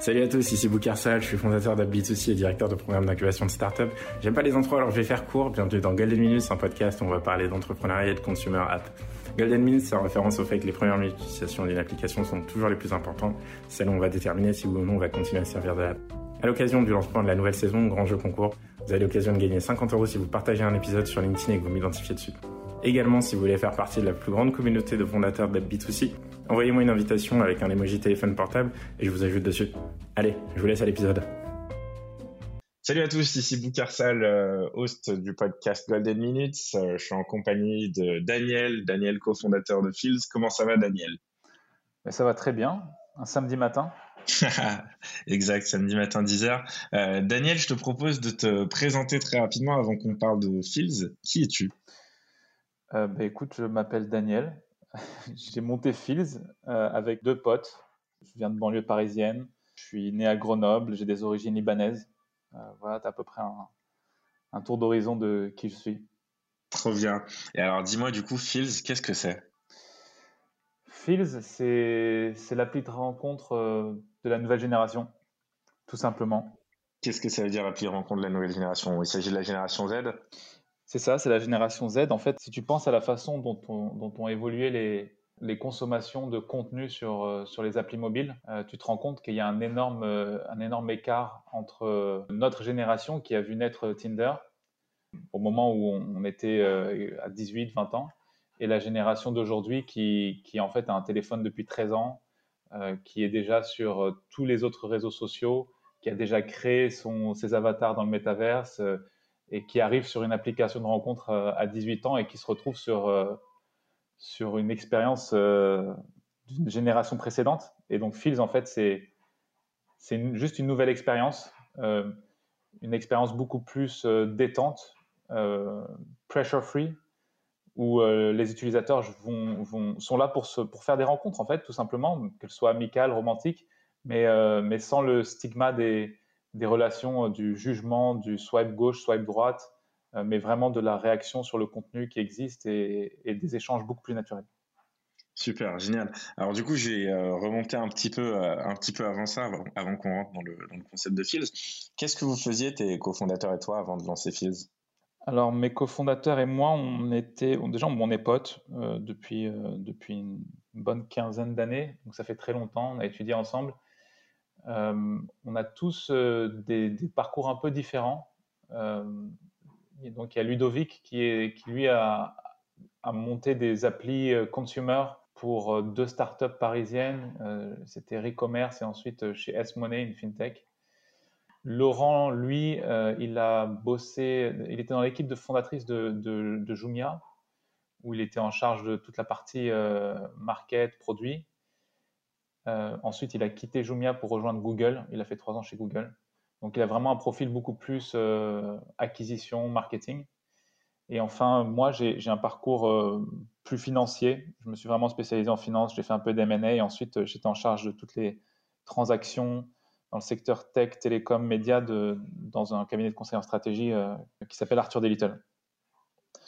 Salut à tous, ici Boukarsal, je suis fondateur d'AppBit2C et directeur de programme d'incubation de start-up. J'aime pas les intros alors je vais faire court. Bienvenue dans Golden Minutes, un podcast où on va parler d'entrepreneuriat et de consumer app. Golden Minutes, c'est en référence au fait que les premières minutes d'une application sont toujours les plus importantes, celles où on va déterminer si oui ou non on va continuer à servir de l'app. À l'occasion du lancement de la nouvelle saison, Grand Jeu Concours, vous avez l'occasion de gagner 50 euros si vous partagez un épisode sur LinkedIn et que vous m'identifiez dessus. Également, si vous voulez faire partie de la plus grande communauté de fondateurs d'AppBit2C, envoyez-moi une invitation avec un emoji téléphone portable et je vous ajoute dessus. Allez, je vous laisse à l'épisode. Salut à tous, ici Boukarsal, euh, host du podcast Golden Minutes. Euh, je suis en compagnie de Daniel, Daniel cofondateur de Fields. Comment ça va Daniel? Ça va très bien, un samedi matin. exact, samedi matin 10h. Euh, Daniel, je te propose de te présenter très rapidement avant qu'on parle de Fields. Qui es-tu? Euh, bah, écoute, je m'appelle Daniel. J'ai monté Fields euh, avec deux potes. Je viens de banlieue parisienne. Je suis né à Grenoble. J'ai des origines libanaises. Euh, voilà, tu à peu près un, tour d'horizon de qui je suis. Trop bien. Et alors, dis-moi du coup, Fields, qu'est-ce que c'est? Fields, c'est, c'est l'appli de rencontre de la nouvelle génération, tout simplement. Qu'est-ce que ça veut dire l'appli de rencontre de la nouvelle génération? Il s'agit de la génération Z? C'est ça, c'est la génération Z. En fait, si tu penses à la façon dont, ont évolué les, consommations de contenu sur, euh, les applis mobiles, euh, tu te rends compte qu'il y a un énorme, euh, écart entre notre génération qui a vu naître Tinder au moment où on, était à 18, 20 ans, et la génération d'aujourd'hui qui, en fait a un téléphone depuis 13 ans, qui est déjà sur tous les autres réseaux sociaux, qui a déjà créé ses avatars dans le métaverse et qui arrive sur une application de rencontre euh, à 18 ans et qui se retrouve sur, euh, sur une expérience euh, d'une génération précédente. Et donc, Fields, en fait, c'est c'est juste une nouvelle expérience, une expérience beaucoup plus détente, pressure-free, où les utilisateurs vont, sont là pour, pour faire des rencontres, en fait, tout simplement, qu'elles soient amicales, romantiques, mais, mais sans le stigma des, des relations euh, du jugement, du swipe gauche, swipe droite, euh, mais vraiment de la réaction sur le contenu qui existe et, des échanges beaucoup plus naturels. Super, génial. Alors du coup, j'ai euh, remonté un petit peu, un petit peu avant ça, avant, qu'on rentre dans le, concept de Fields. Qu'est-ce que vous faisiez, tes cofondateurs et toi, avant de lancer Fields? Alors mes cofondateurs et moi, on était déjà on est potes depuis depuis une bonne quinzaine d'années, donc ça fait très longtemps. On a étudié ensemble on a tous euh, des, parcours un peu différents. Euh, donc il y a Ludovic qui, lui a, monté des applis consumer pour deux startups parisiennes. C'était Recommerce et ensuite chez S-Money, une fintech. Laurent, lui, il a bossé, il était dans l'équipe de fondatrice de, Jumia, où il était en charge de toute la partie market, produit. Euh, ensuite, il a quitté Jumia pour rejoindre Google. Il a fait trois ans chez Google. Donc, il a vraiment un profil beaucoup plus euh, acquisition, marketing. Et enfin, moi, j'ai un parcours euh, plus financier. Je me suis vraiment spécialisé en finance. J'ai fait un peu d'M&A et ensuite, j'étais en charge de toutes les transactions dans le secteur tech, télécom, médias dans un cabinet de conseil en stratégie qui s'appelle Arthur Delittle.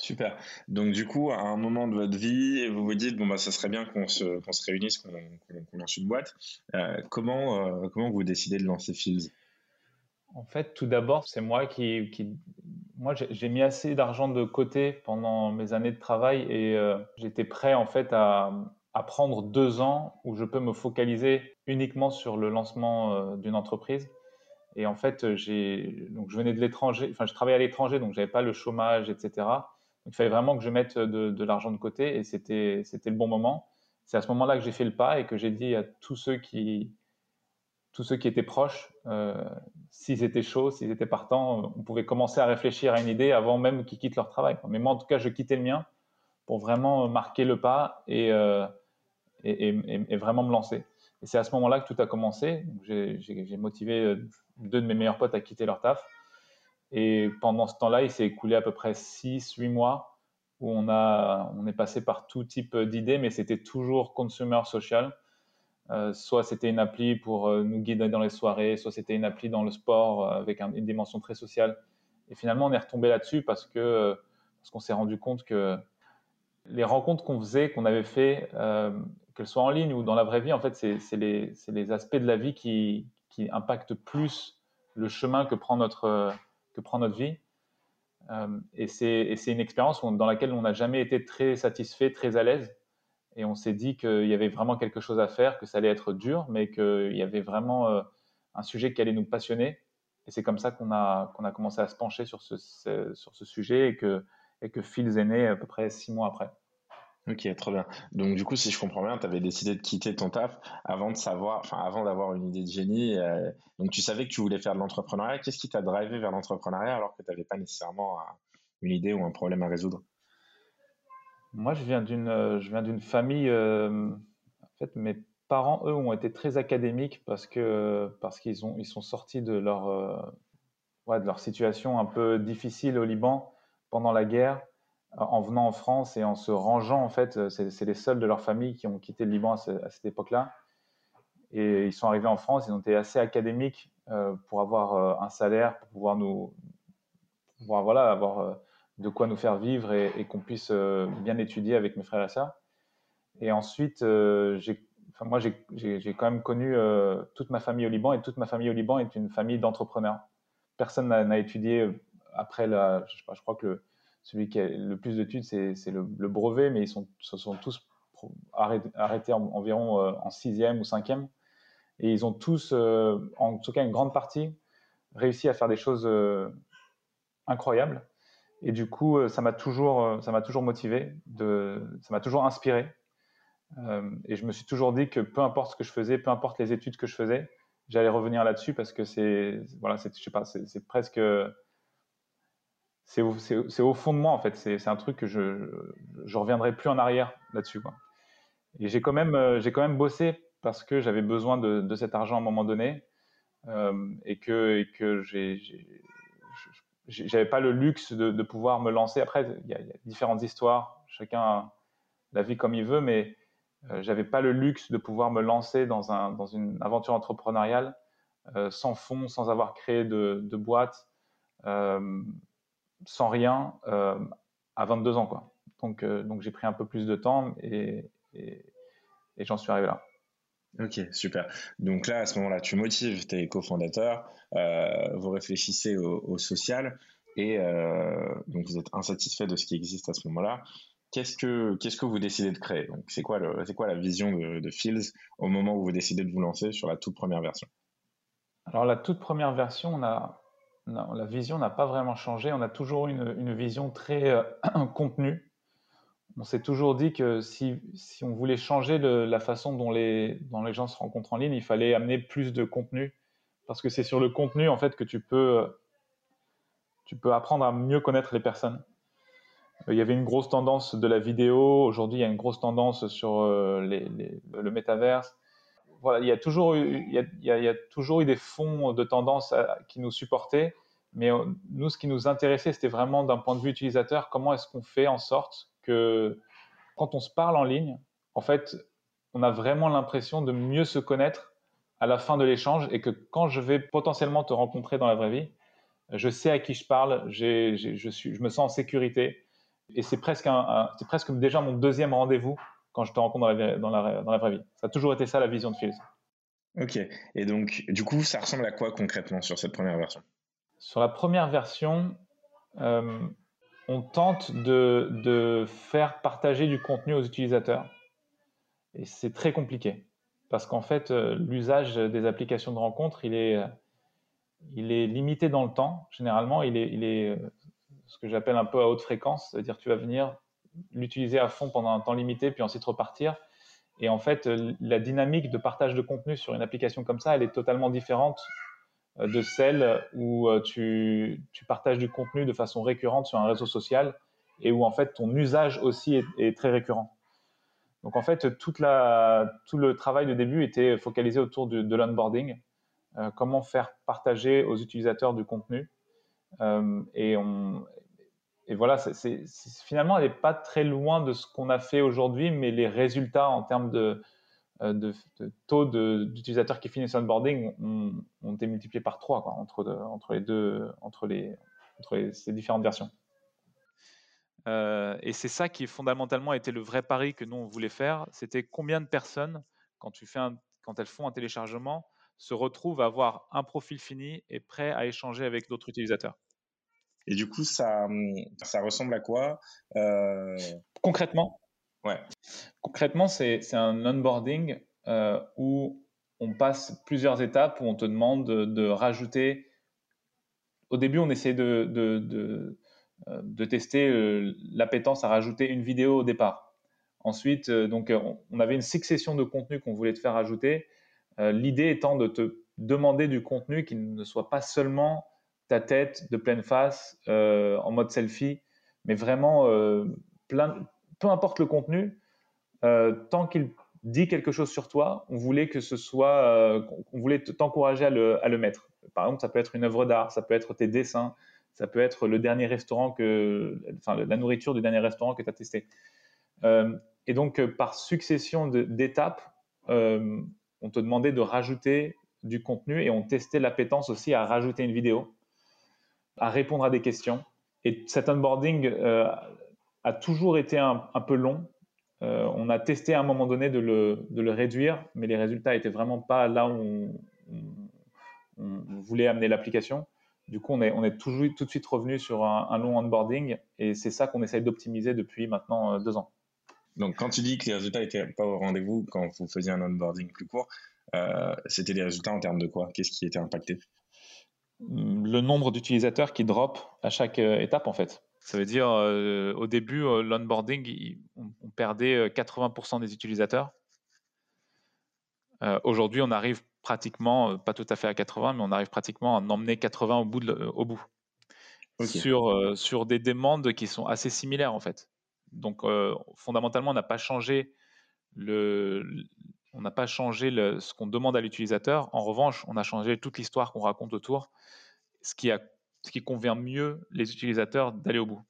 Super. Donc du coup, à un moment de votre vie, vous vous dites bon bah ça serait bien qu'on se, réunisse, qu'on, lance une boîte. Euh, comment euh, comment vous décidez de lancer Fields En fait, tout d'abord, c'est moi qui, moi j'ai, mis assez d'argent de côté pendant mes années de travail et euh, j'étais prêt en fait à, prendre deux ans où je peux me focaliser uniquement sur le lancement d'une entreprise. Et en fait, donc je venais de l'étranger, enfin je travaillais à l'étranger, donc j'avais pas le chômage, etc il fallait vraiment que je mette de, l'argent de côté et c'était le bon moment. C'est à ce moment-là que j'ai fait le pas et que j'ai dit à tous ceux qui étaient proches, euh, s'ils étaient chauds, s'ils étaient partants, on pouvait commencer à réfléchir à une idée avant même qu'ils quittent leur travail. Mais moi, en tout cas, je quittais le mien pour vraiment marquer le pas et, euh, vraiment me lancer. Et c'est à ce moment-là que tout a commencé. J'ai motivé euh, deux de mes meilleurs potes à quitter leur taf et pendant ce temps-là, il s'est écoulé à peu près 6-8 mois où on, a, on est passé par tout type d'idées, mais c'était toujours consumer social. Euh, soit c'était une appli pour euh, nous guider dans les soirées, soit c'était une appli dans le sport euh, avec une dimension très sociale. Et finalement, on est retombé là-dessus parce que parce qu'on s'est rendu compte que les rencontres qu'on faisait, qu'on avait fait, qu'elles soient en ligne ou dans la vraie vie, en fait, c'est les, les, aspects de la vie qui, qui impactent plus le chemin que prend notre, que prend notre vie. et c'est une expérience dans laquelle on n'a jamais été très satisfait, très à l'aise. Et on s'est dit qu'il y avait vraiment quelque chose à faire, que ça allait être dur, mais qu'il y avait vraiment un sujet qui allait nous passionner. Et c'est comme ça qu'on a, commencé à se pencher sur ce, sur ce sujet et que, et que Phil est né à peu près six mois après. Ok, très bien. Donc du coup, si je comprends bien, tu avais décidé de quitter ton taf avant de savoir, enfin avant d'avoir une idée de génie. Euh, donc tu savais que tu voulais faire de l'entrepreneuriat. Qu'est-ce qui t'a drivé vers l'entrepreneuriat alors que tu n'avais pas nécessairement euh, une idée ou un problème à résoudre? Moi, je viens d'une, euh, je viens d'une famille. en fait, mes parents, eux, ont été très académiques parce que parce qu'ils ont ils sont sortis de leur ouais, de leur situation un peu difficile au Liban pendant la guerre en venant en France et en se rangeant, en fait, c'est les seuls de leur famille qui ont quitté le Liban à, cette époque-là. Et ils sont arrivés en France, ils ont été assez académiques euh, pour avoir euh, un salaire, pour pouvoir nous, voilà, avoir euh, de quoi nous faire vivre et, qu'on puisse bien étudier avec mes frères et sœurs. Et ensuite, moi, j'ai quand même connu toute ma famille au Liban et toute ma famille au Liban est une famille d'entrepreneurs. Personne n'a étudié après la, je, je crois que le, celui qui a le plus d'études, c'est le, brevet, mais ils sont, se sont tous arrêtés, environ euh, en sixième ou cinquième. Et ils ont tous, euh, en tout cas une grande partie, réussi à faire des choses euh, incroyables. Et du coup, ça m'a toujours, toujours motivé, de, ça m'a toujours inspiré. et je me suis toujours dit que peu importe ce que je faisais, peu importe les études que je faisais, j'allais revenir là-dessus parce que c'est, voilà, c'est, je c'est presque c'est au, fond de moi en fait. C'est un truc que je ne reviendrai plus en arrière là-dessus. Et j'ai quand même euh, j'ai quand même bossé parce que j'avais besoin de, cet argent à un moment donné euh, et que et que j'avais pas le luxe de, pouvoir me lancer. Après, il y, a différentes histoires. Chacun a la vie comme il veut, mais euh, j'avais pas le luxe de pouvoir me lancer dans un dans une aventure entrepreneuriale sans fonds, sans avoir créé de, de boîte sans rien euh, à 22 ans. Quoi. Donc, euh, donc j'ai pris un peu plus de temps et, et, j'en suis arrivé là. Ok, super. Donc là, à ce moment-là, tu motives tes cofondateurs, euh, vous réfléchissez au, social et donc vous êtes insatisfait de ce qui existe à ce moment-là. Qu'est-ce que, qu'est-ce que vous décidez de créer? Donc, c'est quoi, le, c'est quoi la vision de, de Fields au moment où vous décidez de vous lancer sur la toute première version? Alors, la toute première version, on a, non, la vision n'a pas vraiment changé. On a toujours une, une vision très euh, contenue. On s'est toujours dit que si, si on voulait changer la façon dont les, dont les gens se rencontrent en ligne, il fallait amener plus de contenu. Parce que c'est sur le contenu, en fait, que tu peux, tu peux apprendre à mieux connaître les personnes. Il y avait une grosse tendance de la vidéo. Aujourd'hui, il y a une grosse tendance sur euh, les, le métaverse voilà, il y a toujours eu, il y a, toujours eu des fonds de tendance qui nous supportaient, mais euh, nous, ce qui nous intéressait, c'était vraiment d'un point de vue utilisateur, comment est-ce qu'on fait en sorte que quand on se parle en ligne, en fait, on a vraiment l'impression de mieux se connaître à la fin de l'échange et que quand je vais potentiellement te rencontrer dans la vraie vie, je sais à qui je parle, je, suis, je me sens en sécurité. Et c'est presque, un, c'est presque déjà mon deuxième rendez-vous quand je te rencontre dans la, dans la, dans la vraie vie. Ça a toujours été ça la vision de Fields. Ok. Et donc, du coup, ça ressemble à quoi concrètement sur cette première version? Sur la première version, euh, on tente de, de, faire partager du contenu aux utilisateurs. Et c'est très compliqué. Parce qu'en fait, euh, l'usage des applications de rencontre, il est, il est limité dans le temps. Généralement, il est, il est euh, ce que j'appelle un peu à haute fréquence. C'est-à-dire, tu vas venir l'utiliser à fond pendant un temps limité, puis ensuite repartir. Et en fait, la dynamique de partage de contenu sur une application comme ça, elle est totalement différente euh, de celle où euh, tu, tu partages du contenu de façon récurrente sur un réseau social et où en fait ton usage aussi est, très récurrent. Donc en fait, toute la, tout le travail de début était focalisé autour de, l'onboarding, euh, comment faire partager aux utilisateurs du contenu. et, on, et voilà, finalement, elle n'est pas très loin de ce qu'on a fait aujourd'hui, mais les résultats en termes de, euh, taux d'utilisateurs qui finissent onboarding ont, ont été multipliés par trois entre, entre les deux, entre, les, ces différentes versions. Euh, et c'est ça qui fondamentalement était le vrai pari que nous on voulait faire. C'était combien de personnes, quand quand elles font un téléchargement, se retrouve à avoir un profil fini et prêt à échanger avec d'autres utilisateurs. Et du coup, ça, ça ressemble à quoi euh? Concrètement? Ouais. Concrètement, c'est un onboarding euh, où on passe plusieurs étapes, où on te demande de, rajouter. Au début, on essaie de, de, de, euh, tester l'appétence à rajouter une vidéo au départ. Ensuite, donc, on avait une succession de contenus qu'on voulait te faire ajouter. L'idée étant de te demander du contenu qui ne soit pas seulement ta tête de pleine face euh, en mode selfie, mais vraiment euh, plein, peu importe le contenu, euh, tant qu'il dit quelque chose sur toi, on voulait que ce soit, on voulait t'encourager à le, à le, mettre. Par exemple, ça peut être une œuvre d'art, ça peut être tes dessins, ça peut être le dernier restaurant que, enfin, la nourriture du dernier restaurant que tu as testé. et donc, par succession d'étapes, on te demandait de rajouter du contenu et on testait l'appétence aussi à rajouter une vidéo à répondre à des questions. Et cet onboarding euh, a toujours été un, peu long. Euh, on a testé à un moment donné de le, réduire, mais les résultats n'étaient vraiment pas là où on, voulait amener l'application. Du coup, on est, on tout de suite revenu sur un, long onboarding et c'est ça qu'on essaye d'optimiser depuis maintenant euh, deux ans. Donc, quand tu dis que les résultats n'étaient pas au rendez-vous quand vous faisiez un onboarding plus court, c'était des résultats en termes de quoi? Qu'est-ce qui était impacté? Le nombre d'utilisateurs qui drop à chaque euh, étape en fait. Ça veut dire euh, au début, euh, l'onboarding, on, perdait 80% des utilisateurs. Aujourd'hui, on arrive pratiquement, pas tout à fait à 80, mais on arrive pratiquement à en emmener 80 au bout. au bout. Sur, sur des demandes qui sont assez similaires en fait. Donc fondamentalement, on n'a pas changé le, on n'a pas changé ce qu'on demande à l'utilisateur. En revanche, on a changé toute l'histoire qu'on raconte autour, ce qui, a, ce qui convient mieux les utilisateurs d'aller au bout.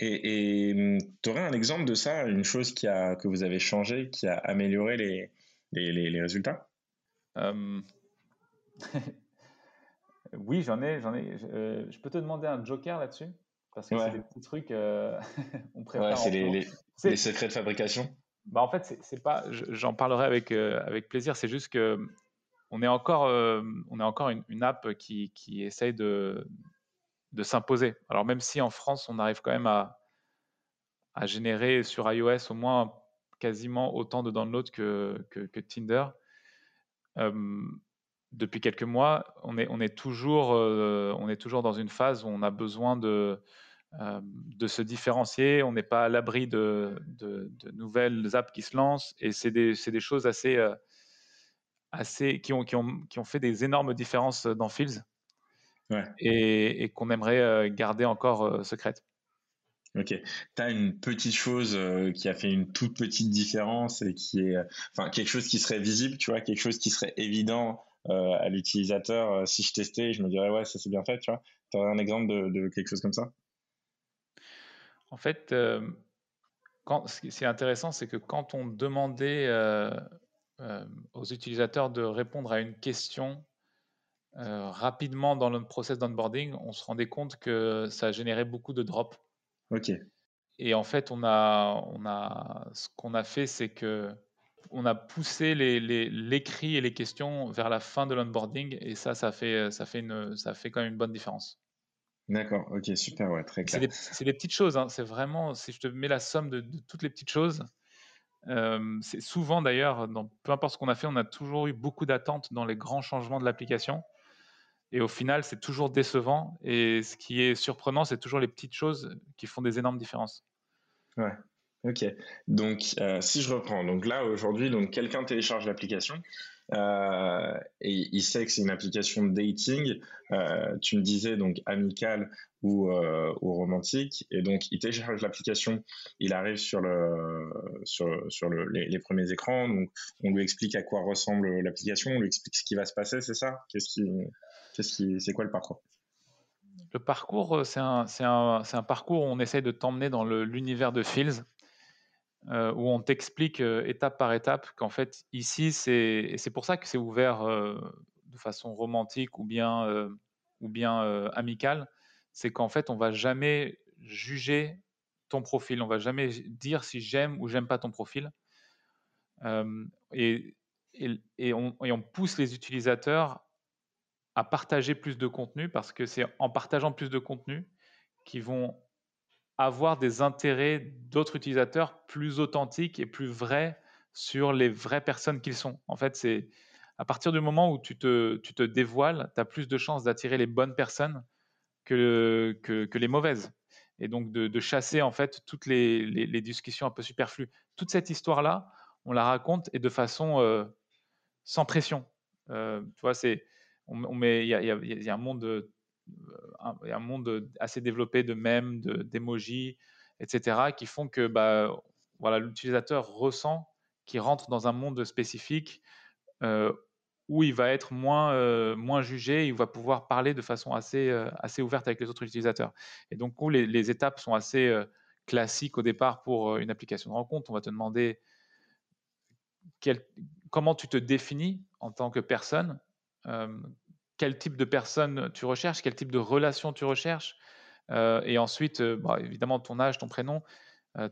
Et hum, tu aurais un exemple de ça, une chose qui a, que vous avez changé, qui a amélioré les, les, les, résultats? Hum. Oui, j'en ai. J'en ai euh, je peux te demander un joker là-dessus? Parce que c'est des petits trucs, euh, on. Ouais, c'est les secrets de fabrication bah en fait, c'est pas. J'en parlerai avec euh, avec plaisir. C'est juste que on est encore euh, on est encore une, app qui qui essaye de de s'imposer. Alors même si en France on arrive quand même à à générer sur iOS au moins quasiment autant de downloads que que, que Tinder. Euh, depuis quelques mois, on est on est toujours on est toujours dans une phase où on a besoin de euh, de se différencier. On n'est pas à l'abri de, nouvelles apps qui se lancent et c'est des, choses assez, euh, assez qui, ont, qui, ont, qui ont fait des énormes différences dans Fields et, qu'on aimerait euh, garder encore secrète. Ok. Tu as une petite chose qui a fait une toute petite différence et qui est, enfin, quelque chose qui serait visible, tu vois, quelque chose qui serait évident à l'utilisateur. si je testais, je me dirais, ouais, ça c'est bien fait, tu vois. Tu aurais un exemple de, quelque chose comme ça? En fait, euh, ce qui est intéressant, c'est que quand on demandait euh, euh, aux utilisateurs de répondre à une question rapidement dans le process d'onboarding, on se rendait compte que ça générait beaucoup de drops. Ok. Et en fait, on a, on a, ce qu'on a fait, c'est que on a poussé l'écrit et les questions vers la fin de l'onboarding, et ça, ça fait, ça fait une, ça fait quand même une bonne différence. D'accord, ok, super, ouais, très clair. C'est des, petites choses, hein, c'est vraiment, si je te mets la somme de, toutes les petites choses, euh, c'est souvent d'ailleurs, peu importe ce qu'on a fait, on a toujours eu beaucoup d'attentes dans les grands changements de l'application. Et au final, c'est toujours décevant. Et ce qui est surprenant, c'est toujours les petites choses qui font des énormes différences. Ouais, ok. Donc, euh, si je reprends, donc là, aujourd'hui, donc quelqu'un télécharge l'application. Euh, et il sait que c'est une application de dating. Euh, tu me disais donc amical ou, euh, ou romantique. Et donc il télécharge l'application, il arrive sur le sur, sur le, les, premiers écrans. Donc on lui explique à quoi ressemble l'application, on lui explique ce qui va se passer, c'est ça? Qu'est-ce qu'est-ce qui c'est quoi le parcours? Le parcours, c'est un, un, un, parcours où on essaye de t'emmener dans l'univers de Fields. Euh, où on t'explique euh, étape par étape qu'en fait, ici, c'est, pour ça que c'est ouvert euh, de façon romantique ou bien, ou bien amicale, c'est qu'en fait, on va jamais juger ton profil, on va jamais dire si j'aime ou j'aime pas ton profil. Et, et, on, pousse les utilisateurs à partager plus de contenu parce que c'est en partageant plus de contenu qu'ils vont avoir des intérêts d'autres utilisateurs plus authentiques et plus vrais sur les vraies personnes qu'ils sont. En fait, c'est à partir du moment où tu te, tu te dévoiles, tu as plus de chances d'attirer les bonnes personnes que, que, les mauvaises. Et donc de, chasser en fait toutes les, les, discussions un peu superflues. Toute cette histoire-là, on la raconte et de façon euh, sans pression. Euh, tu vois, c'est, on, il y a, y a, un monde, euh, un, un, monde assez développé de mèmes, d'émojis, etc., qui font que bah, voilà, l'utilisateur ressent qu'il rentre dans un monde spécifique où il va être moins, euh, moins jugé, il va pouvoir parler de façon assez, euh, assez ouverte avec les autres utilisateurs. Et donc, les, les étapes sont assez euh, classiques au départ pour une application de rencontre. On va te demander quel, comment tu te définis en tant que personne, quel type de personne tu recherches, quel type de relation tu recherches, et ensuite, bah, évidemment, ton âge, ton prénom,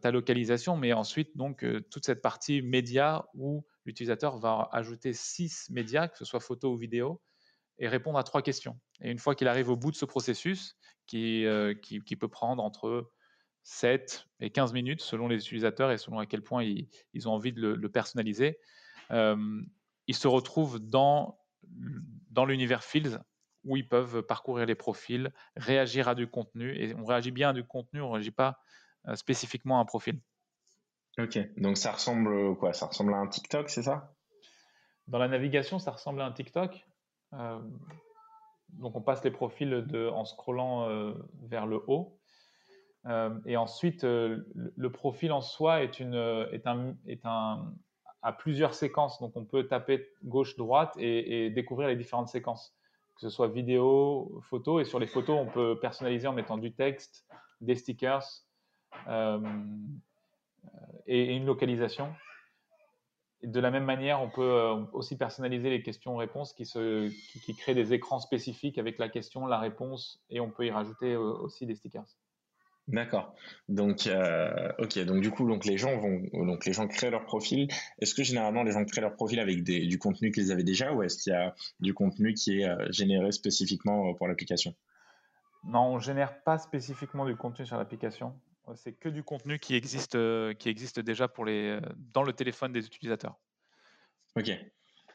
ta localisation, mais ensuite, donc, toute cette partie média où l'utilisateur va ajouter six médias, que ce soit photo ou vidéo, et répondre à trois questions. Et une fois qu'il arrive au bout de ce processus, qui, qui, peut prendre entre 7 et 15 minutes selon les utilisateurs et selon à quel point ils, ils ont envie de le, personnaliser, ils se retrouvent dans, dans l'univers Fields où ils peuvent parcourir les profils, réagir à du contenu. Et on réagit bien à du contenu, on ne réagit pas euh, spécifiquement à un profil. Ok, donc ça ressemble quoi? Ça ressemble à un TikTok, c'est ça? Dans la navigation, ça ressemble à un TikTok. Euh, donc on passe les profils de, en scrollant euh, vers le haut. Et ensuite, le, profil en soi est, une, est, un, est un, à plusieurs séquences. Donc on peut taper gauche-droite et, découvrir les différentes séquences, que ce soit vidéo, photo. Et sur les photos, on peut personnaliser en mettant du texte, des stickers et, une localisation. de la même manière, on peut euh, aussi personnaliser les questions-réponses qui, se, qui, créent des écrans spécifiques avec la question, la réponse, et on peut y rajouter euh, aussi des stickers. D'accord. Donc, euh, ok. Donc du coup, donc les gens vont, donc les gens créent leur profil. Est-ce que généralement les gens créent leur profil avec du contenu qu'ils avaient déjà, ou est-ce qu'il y a du contenu qui est généré spécifiquement pour l'application? Non, on génère pas spécifiquement du contenu sur l'application. C'est que du contenu qui existe, euh, qui existe déjà pour les, euh, dans le téléphone des utilisateurs. Ok,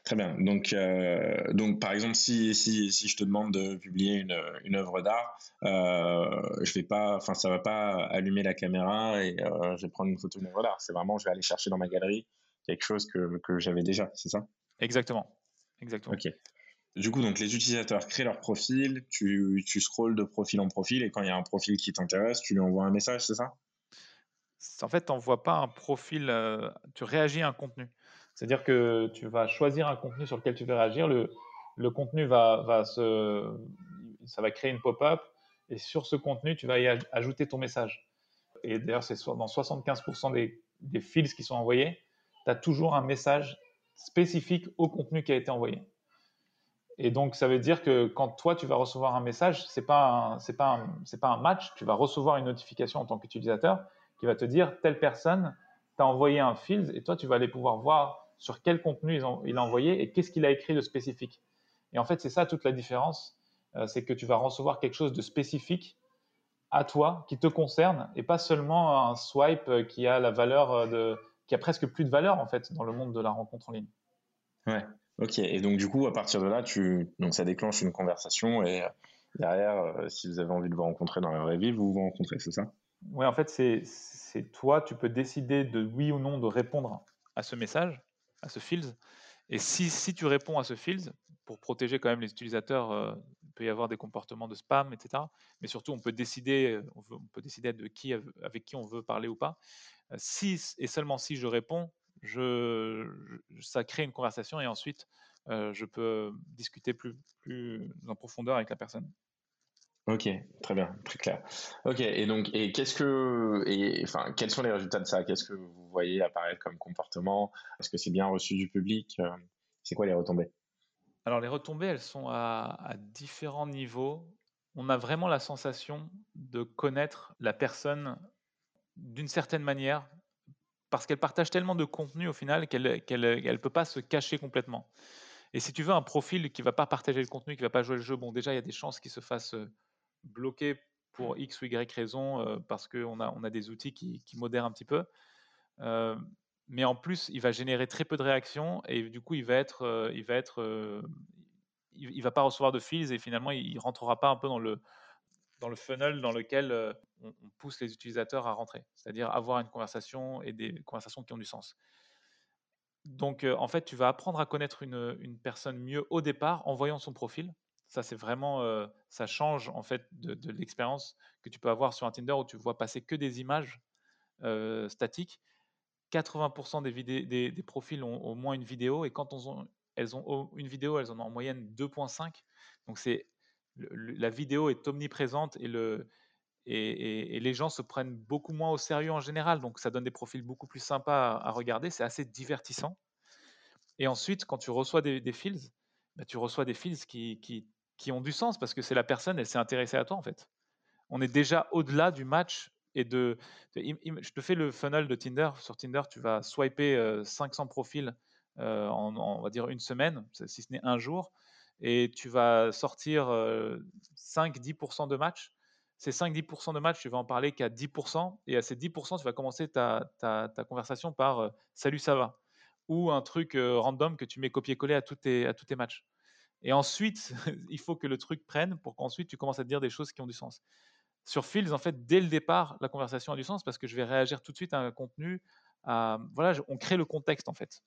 très bien. Donc, euh, donc par exemple, si, si, si, je te demande de publier une, une œuvre d'art, je vais pas, enfin, ça va pas allumer la caméra et je vais prendre une photo d'une œuvre d'art. C'est vraiment, je vais aller chercher dans ma galerie quelque chose que, que j'avais déjà, c'est ça? Exactement. Exactement. Ok. Du coup, donc les utilisateurs créent leur profil, tu, tu scrolles de profil en profil et quand il y a un profil qui t'intéresse, tu lui envoies un message, c'est ça? En fait, tu n'envoies pas un profil, euh, tu réagis à un contenu. C'est-à-dire que tu vas choisir un contenu sur lequel tu veux réagir. Le, contenu va, se, ça va créer une pop-up et sur ce contenu, tu vas y ajouter ton message. Et d'ailleurs, c'est dans 75% des, des fils qui sont envoyés, tu as toujours un message spécifique au contenu qui a été envoyé. Et donc, ça veut dire que quand toi, tu vas recevoir un message, pas c'est pas c'est pas un match. Tu vas recevoir une notification en tant qu'utilisateur qui va te dire telle personne t'a envoyé un field et toi, tu vas aller pouvoir voir sur quel contenu il a envoyé et qu'est-ce qu'il a écrit de spécifique. Et en fait, c'est ça toute la différence, euh, c'est que tu vas recevoir quelque chose de spécifique à toi, qui te concerne, et pas seulement un swipe qui a la valeur euh, de, qui a presque plus de valeur en fait dans le monde de la rencontre en ligne. Ouais. Ok, et donc du coup, à partir de là, tu... donc ça déclenche une conversation et euh, derrière, euh, si vous avez envie de vous rencontrer dans la vraie vie, vous vous rencontrez, c'est ça? Oui, en fait, c'est toi, tu peux décider de oui ou non de répondre à ce message, à ce field. Et si, si tu réponds à ce field, pour protéger quand même les utilisateurs, euh, il peut y avoir des comportements de spam, etc. Mais surtout, on peut décider, on, peut décider de qui, avec qui on veut parler ou pas. Si et seulement si je réponds, je, ça crée une conversation et ensuite euh, je peux discuter plus, plus en profondeur avec la personne. Ok, très bien, très clair. Ok, et donc, et qu'est-ce que, enfin, quels sont les résultats de ça? Qu'est-ce que vous voyez apparaître comme comportement? Est-ce que c'est bien reçu du public? Euh, C'est quoi les retombées? Alors, les retombées, elles sont à, différents niveaux. On a vraiment la sensation de connaître la personne d'une certaine manière parce qu'elle partage tellement de contenu au final qu'elle ne qu'elle, peut pas se cacher complètement. Et si tu veux un profil qui va pas partager le contenu, qui va pas jouer le jeu, bon déjà il y a des chances qu'il se fasse bloquer pour X ou Y raison parce qu'on a, on a des outils qui, qui modèrent un petit peu. mais en plus, il va générer très peu de réactions et du coup, il va être, il va être, il, va pas recevoir de fils et finalement, il, ne rentrera pas un peu dans le dans le funnel dans lequel on, pousse les utilisateurs à rentrer, c'est-à-dire avoir une conversation et des conversations qui ont du sens. Donc, en fait, tu vas apprendre à connaître une, une, personne mieux au départ en voyant son profil. Ça, c'est vraiment, ça change en fait de, l'expérience que tu peux avoir sur un Tinder où tu vois passer que des images statiques. 80% des, profils ont au moins une vidéo et quand elles ont une vidéo, elles en ont en moyenne 2.5. Donc c'est la vidéo est omniprésente et, les gens se prennent beaucoup moins au sérieux en général. Donc ça donne des profils beaucoup plus sympas à, regarder. C'est assez divertissant. Et ensuite, quand tu reçois des, des fils, bah, tu reçois des fils qui, qui, qui ont du sens parce que c'est la personne, elle s'est intéressée à toi en fait. On est déjà au-delà du match et de. Je te fais le funnel de Tinder. Sur Tinder, tu vas swiper 500 euh, profils euh, en, on va dire, une semaine, si ce n'est un jour, et tu vas sortir 5-10% euh, de matchs. Ces 5-10% de matchs, tu vas en parler qu'à 10%, et à ces 10%, tu vas commencer ta, ta, conversation par Salut, ça va ou un truc random que tu mets copier-coller à, à tous tes matchs. Et ensuite, il faut que le truc prenne pour qu'ensuite tu commences à te dire des choses qui ont du sens. Sur Fields, en fait, dès le départ, la conversation a du sens parce que je vais réagir tout de suite à un contenu. voilà, on crée le contexte en fait.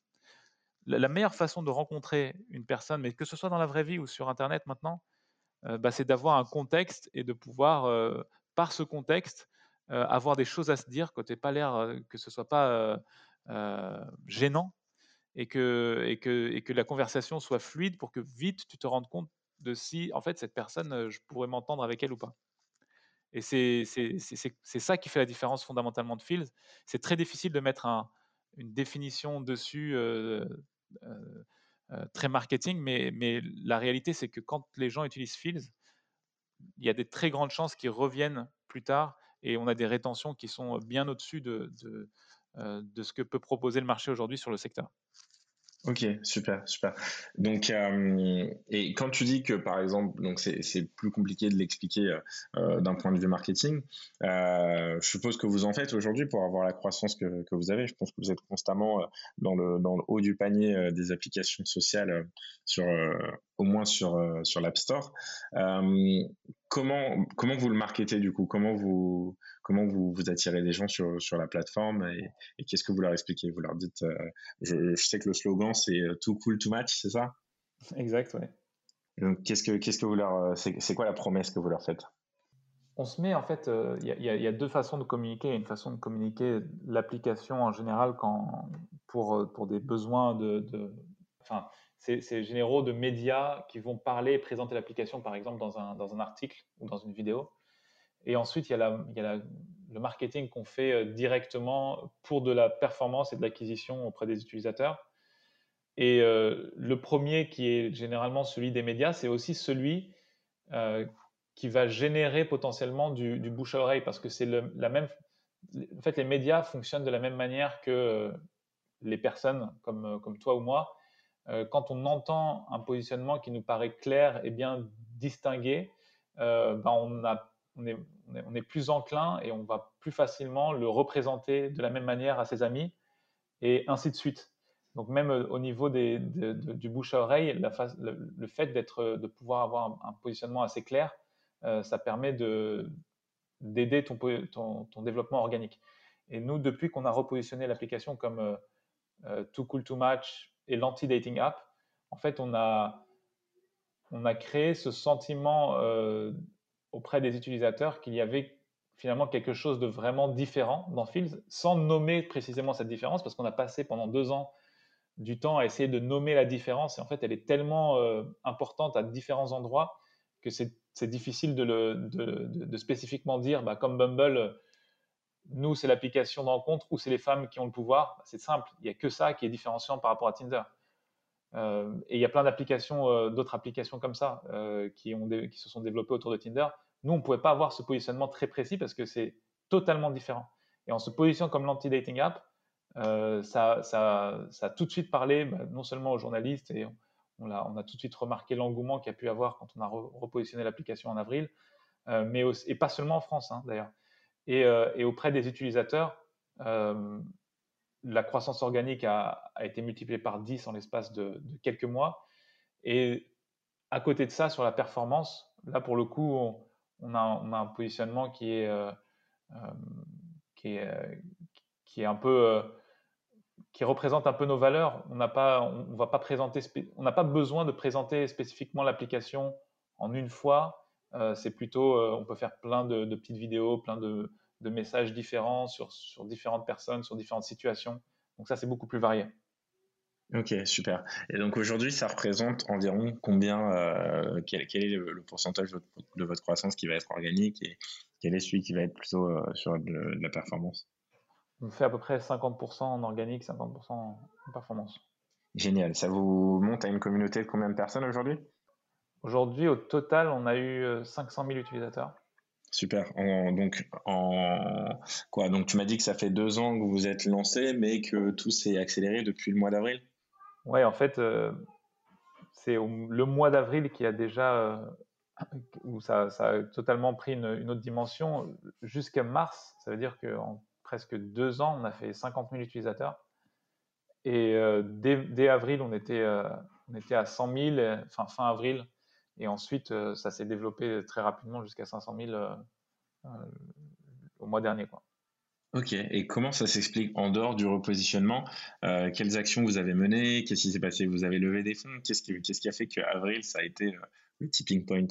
La, meilleure façon de rencontrer une personne, mais que ce soit dans la vraie vie ou sur Internet maintenant, euh, bah, c'est d'avoir un contexte et de pouvoir, euh, par ce contexte, euh, avoir des choses à se dire, que pas l'air, que ce soit pas gênant et que, et, que, et que la conversation soit fluide pour que vite tu te rendes compte de si, en fait, cette personne, je pourrais m'entendre avec elle ou pas. Et c'est ça qui fait la différence fondamentalement de Fields. C'est très difficile de mettre un, une définition dessus très marketing, mais, mais la réalité, c'est que quand les gens utilisent Fields, il y a des très grandes chances qu'ils reviennent plus tard et on a des rétentions qui sont bien au-dessus de, de, de ce que peut proposer le marché aujourd'hui sur le secteur. Ok, super, super. Donc, euh, et quand tu dis que, par exemple, donc c'est, plus compliqué de l'expliquer euh, euh, d'un point de vue marketing, je suppose que vous en faites aujourd'hui pour avoir la croissance que, que vous avez. Je pense que vous êtes constamment dans le, dans le haut du panier des applications sociales, sur, au moins sur, sur l'App Store. comment, comment vous le marketez du coup? Comment vous comment vous, vous attirez les gens sur, sur la plateforme et, qu'est-ce que vous leur expliquez? Vous leur dites, euh, je, sais que le slogan c'est euh, too cool to match, c'est ça? Exact, oui. Donc qu'est-ce que qu'est-ce que vous leur, euh, c'est quoi la promesse que vous leur faites? On se met en fait, il y, y, a deux façons de communiquer. Une façon de communiquer l'application en général quand pour pour des besoins de, de enfin c'est généraux de médias qui vont parler et présenter l'application, par exemple, dans un, dans un article ou dans une vidéo. Et ensuite, il y a, le marketing qu'on fait euh, directement pour de la performance et de l'acquisition auprès des utilisateurs. Et euh, le premier, qui est généralement celui des médias, c'est aussi celui euh, qui va générer potentiellement du, bouche à oreille, parce que c'est la même. En fait, les médias fonctionnent de la même manière que les personnes comme, comme toi ou moi. quand on entend un positionnement qui nous paraît clair et bien distingué, ben on a on est, plus enclin et on va plus facilement le représenter de la même manière à ses amis et ainsi de suite. Donc même euh, au niveau du bouche à oreille, le, fait d'être, de pouvoir avoir un, positionnement assez clair, euh, ça permet d'aider ton, développement organique. Et nous, depuis qu'on a repositionné l'application comme euh, Too Cool to Match et l'anti-dating app, en fait, on a créé ce sentiment auprès des utilisateurs qu'il y avait finalement quelque chose de vraiment différent dans Fields, sans nommer précisément cette différence, parce qu'on a passé pendant deux ans du temps à essayer de nommer la différence, et en fait, elle est tellement euh, importante à différents endroits que c'est difficile de, spécifiquement dire, bah, comme Bumble, nous, c'est l'application de ou c'est les femmes qui ont le pouvoir. C'est simple, il n'y a que ça qui est différenciant par rapport à Tinder. Euh, et il y a plein euh, d'autres applications comme ça, qui se sont développées autour de Tinder nous, on ne pouvait pas avoir ce positionnement très précis parce que c'est totalement différent. Et en se positionnant comme l'anti-dating app, ça, ça, a tout de suite parlé, bah, non seulement aux journalistes, et on, a, tout de suite remarqué l'engouement qu'il y a pu avoir quand on a repositionné l'application en avril, mais et pas seulement en France hein, d'ailleurs. Et, et, auprès des utilisateurs, la croissance organique a, été multipliée par 10 en l'espace de, quelques mois. Et à côté de ça, sur la performance, là pour le coup, a, un positionnement qui est, euh, euh, qui, est euh, qui est un peu qui représente un peu nos valeurs. On n'a pas, on, va pas présenter, on n'a pas besoin de présenter spécifiquement l'application en une fois. c'est plutôt, on peut faire plein de, de petites vidéos, plein de, de messages différents sur, sur différentes personnes, sur différentes situations. Donc ça, c'est beaucoup plus varié. Ok, super. Et donc aujourd'hui, ça représente environ combien, euh, quel, est le, pourcentage de votre, croissance qui va être organique et quel est celui qui va être plutôt euh, sur de, la performance? On fait à peu près 50% en organique, 50% en performance. Génial. Ça vous monte à une communauté de combien de personnes aujourd'hui? Aujourd'hui, au total, on a eu 500 euh, 000 utilisateurs. Super. donc, en quoi? Donc, tu m'as dit que ça fait deux ans que vous vous êtes lancé, mais que tout s'est accéléré depuis le mois d'avril? Oui, en fait, euh, c'est le mois d'avril qui a déjà euh, où ça, a totalement pris une, autre dimension. Jusqu'à mars, ça veut dire qu'en presque deux ans, on a fait 50 000 utilisateurs. Et euh, dès, avril, on était, on était à 100 000, enfin fin avril, et ensuite, ça s'est développé très rapidement jusqu'à 500 000 euh, euh, au mois dernier. Quoi. Ok, et comment ça s'explique en dehors du repositionnement Quelles actions vous avez menées Qu'est-ce qui s'est passé? Vous avez levé des fonds Qu'est-ce qui, a fait qu'avril, ça a été le tipping point?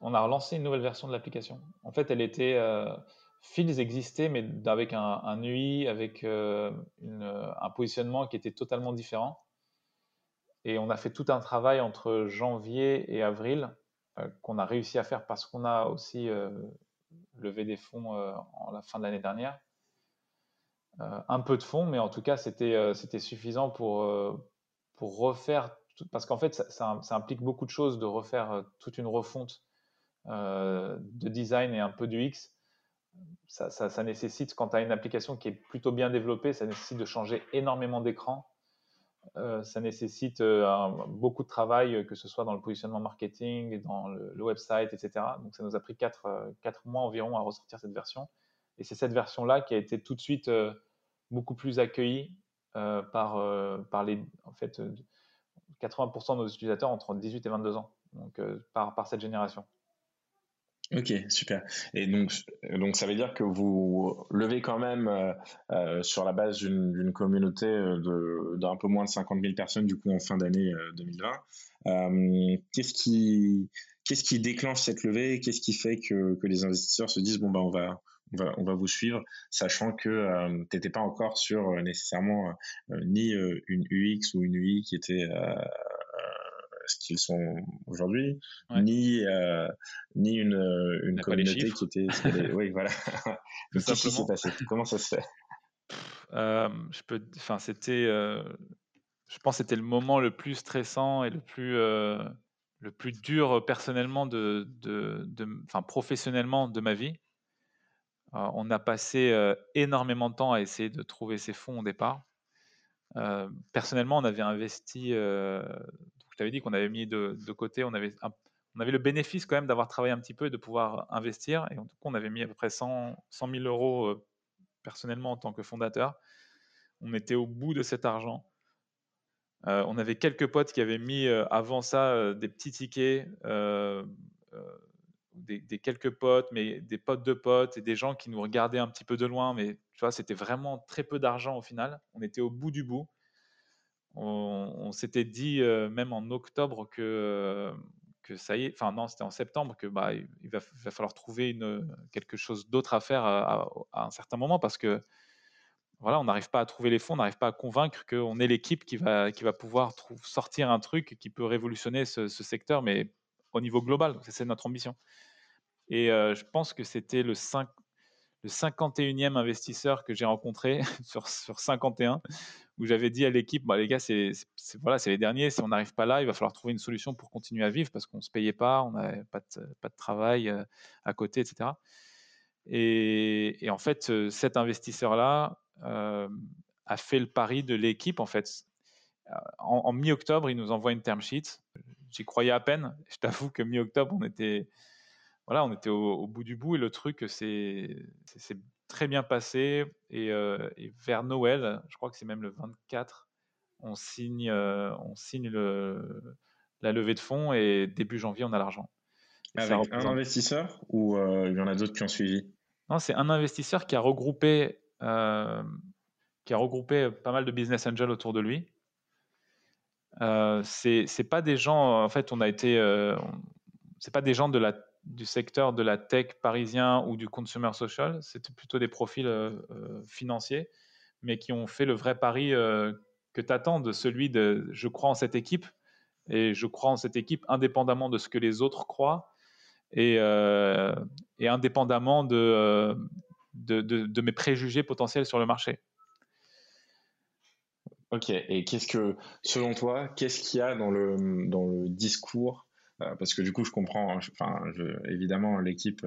On a relancé une nouvelle version de l'application. En fait, elle était. Euh, Fields existait, mais avec un, UI, avec un positionnement qui était totalement différent. Et on a fait tout un travail entre janvier et avril euh, qu'on a réussi à faire parce qu'on a aussi euh, levé des fonds euh, en la fin de l'année dernière. Un peu de fonds, mais en tout cas, c'était c'était suffisant pour, pour refaire, parce qu'en fait, ça, implique beaucoup de choses de refaire toute une refonte de design et un peu du X. Ça, ça nécessite, quand tu as une application qui est plutôt bien développée, ça nécessite de changer énormément d'écran euh, ça nécessite euh, beaucoup de travail, euh, que ce soit dans le positionnement marketing, dans le, website, etc. Donc ça nous a pris 4, mois environ à ressortir cette version. Et c'est cette version-là qui a été tout de suite beaucoup plus accueillie par, par les, en fait, 80% de nos utilisateurs entre 18 et 22 ans, donc par, par cette génération. Ok, super. Et donc, donc ça veut dire que vous levez quand même euh, euh, sur la base d'une communauté euh, d'un peu moins de 50 000 personnes du coup en fin d'année 2020. qu'est-ce qui qu'est-ce qui déclenche cette levée? Qu'est-ce qui fait que, que les investisseurs se disent bon bah on va on va, on va vous suivre, sachant que tu n'étais pas encore sur nécessairement ni une UX ou une UI qui était ce qu'ils sont aujourd'hui, ni euh, ni une, une communauté qui était. oui, voilà. Qui s'est passé? Comment ça se fait? Euh, Je peux. Enfin, c'était. Euh, je pense que c'était le moment le plus stressant et le plus le plus dur personnellement de, de, de, enfin professionnellement de ma vie. On a passé énormément de temps à essayer de trouver ces fonds au départ. personnellement, on avait investi t'avais dit qu'on avait mis de, côté, on avait, le bénéfice quand même d'avoir travaillé un petit peu et de pouvoir investir. Et en tout cas, on avait mis à peu près 100, 100 000 euros euh, personnellement en tant que fondateur. On était au bout de cet argent. Euh, on avait quelques potes qui avaient mis euh, avant ça des petits tickets, des, quelques potes, mais des potes de potes et des gens qui nous regardaient un petit peu de loin. Mais tu vois, c'était vraiment très peu d'argent au final. On était au bout du bout on, s'était dit euh, même en octobre que, euh, que ça y est, enfin non, c'était en septembre que bah, il va, falloir trouver une, quelque chose d'autre à faire à, un certain moment parce que voilà, on n'arrive pas à trouver les fonds, on n'arrive pas à convaincre qu'on est l'équipe qui va, qui va pouvoir sortir un truc qui peut révolutionner ce, secteur, mais au niveau global. C'est notre ambition. Et je pense que c'était le 5, le 51e investisseur que j'ai rencontré sur, sur 51, où j'avais dit à l'équipe, bah, les gars, c'est voilà, les derniers, si on n'arrive pas là, il va falloir trouver une solution pour continuer à vivre parce qu'on ne se payait pas, on n'avait pas de, travail à côté, etc. Et, en fait, cet investisseur-là a fait le pari de l'équipe en fait. En, mi-octobre, il nous envoie une term sheet. J'y croyais à peine. Je t'avoue que mi-octobre, on était, voilà, on était au, bout du bout et le truc, c'est très bien passé. Et, et, vers Noël, je crois que c'est même le 24, on signe, on signe le, la levée de fonds et début janvier, on a l'argent. Avec un investisseur ou euh, il y en a d'autres qui ont suivi? Non, c'est un investisseur qui a regroupé, euh, qui a regroupé pas mal de business angels autour de lui. Euh, c'est pas des gens, en fait, on a été, euh, c'est pas des gens de la, du secteur de la tech parisien ou du consumer social, c'était plutôt des profils financiers, mais qui ont fait le vrai pari que tu attends de celui de je crois en cette équipe et je crois en cette équipe indépendamment de ce que les autres croient et, euh, et indépendamment euh, de, de, de, mes préjugés potentiels sur le marché. Ok, et qu'est-ce que, selon toi, qu'est-ce qu'il y a dans le, dans le discours euh, parce que du coup, je comprends, enfin, évidemment, l'équipe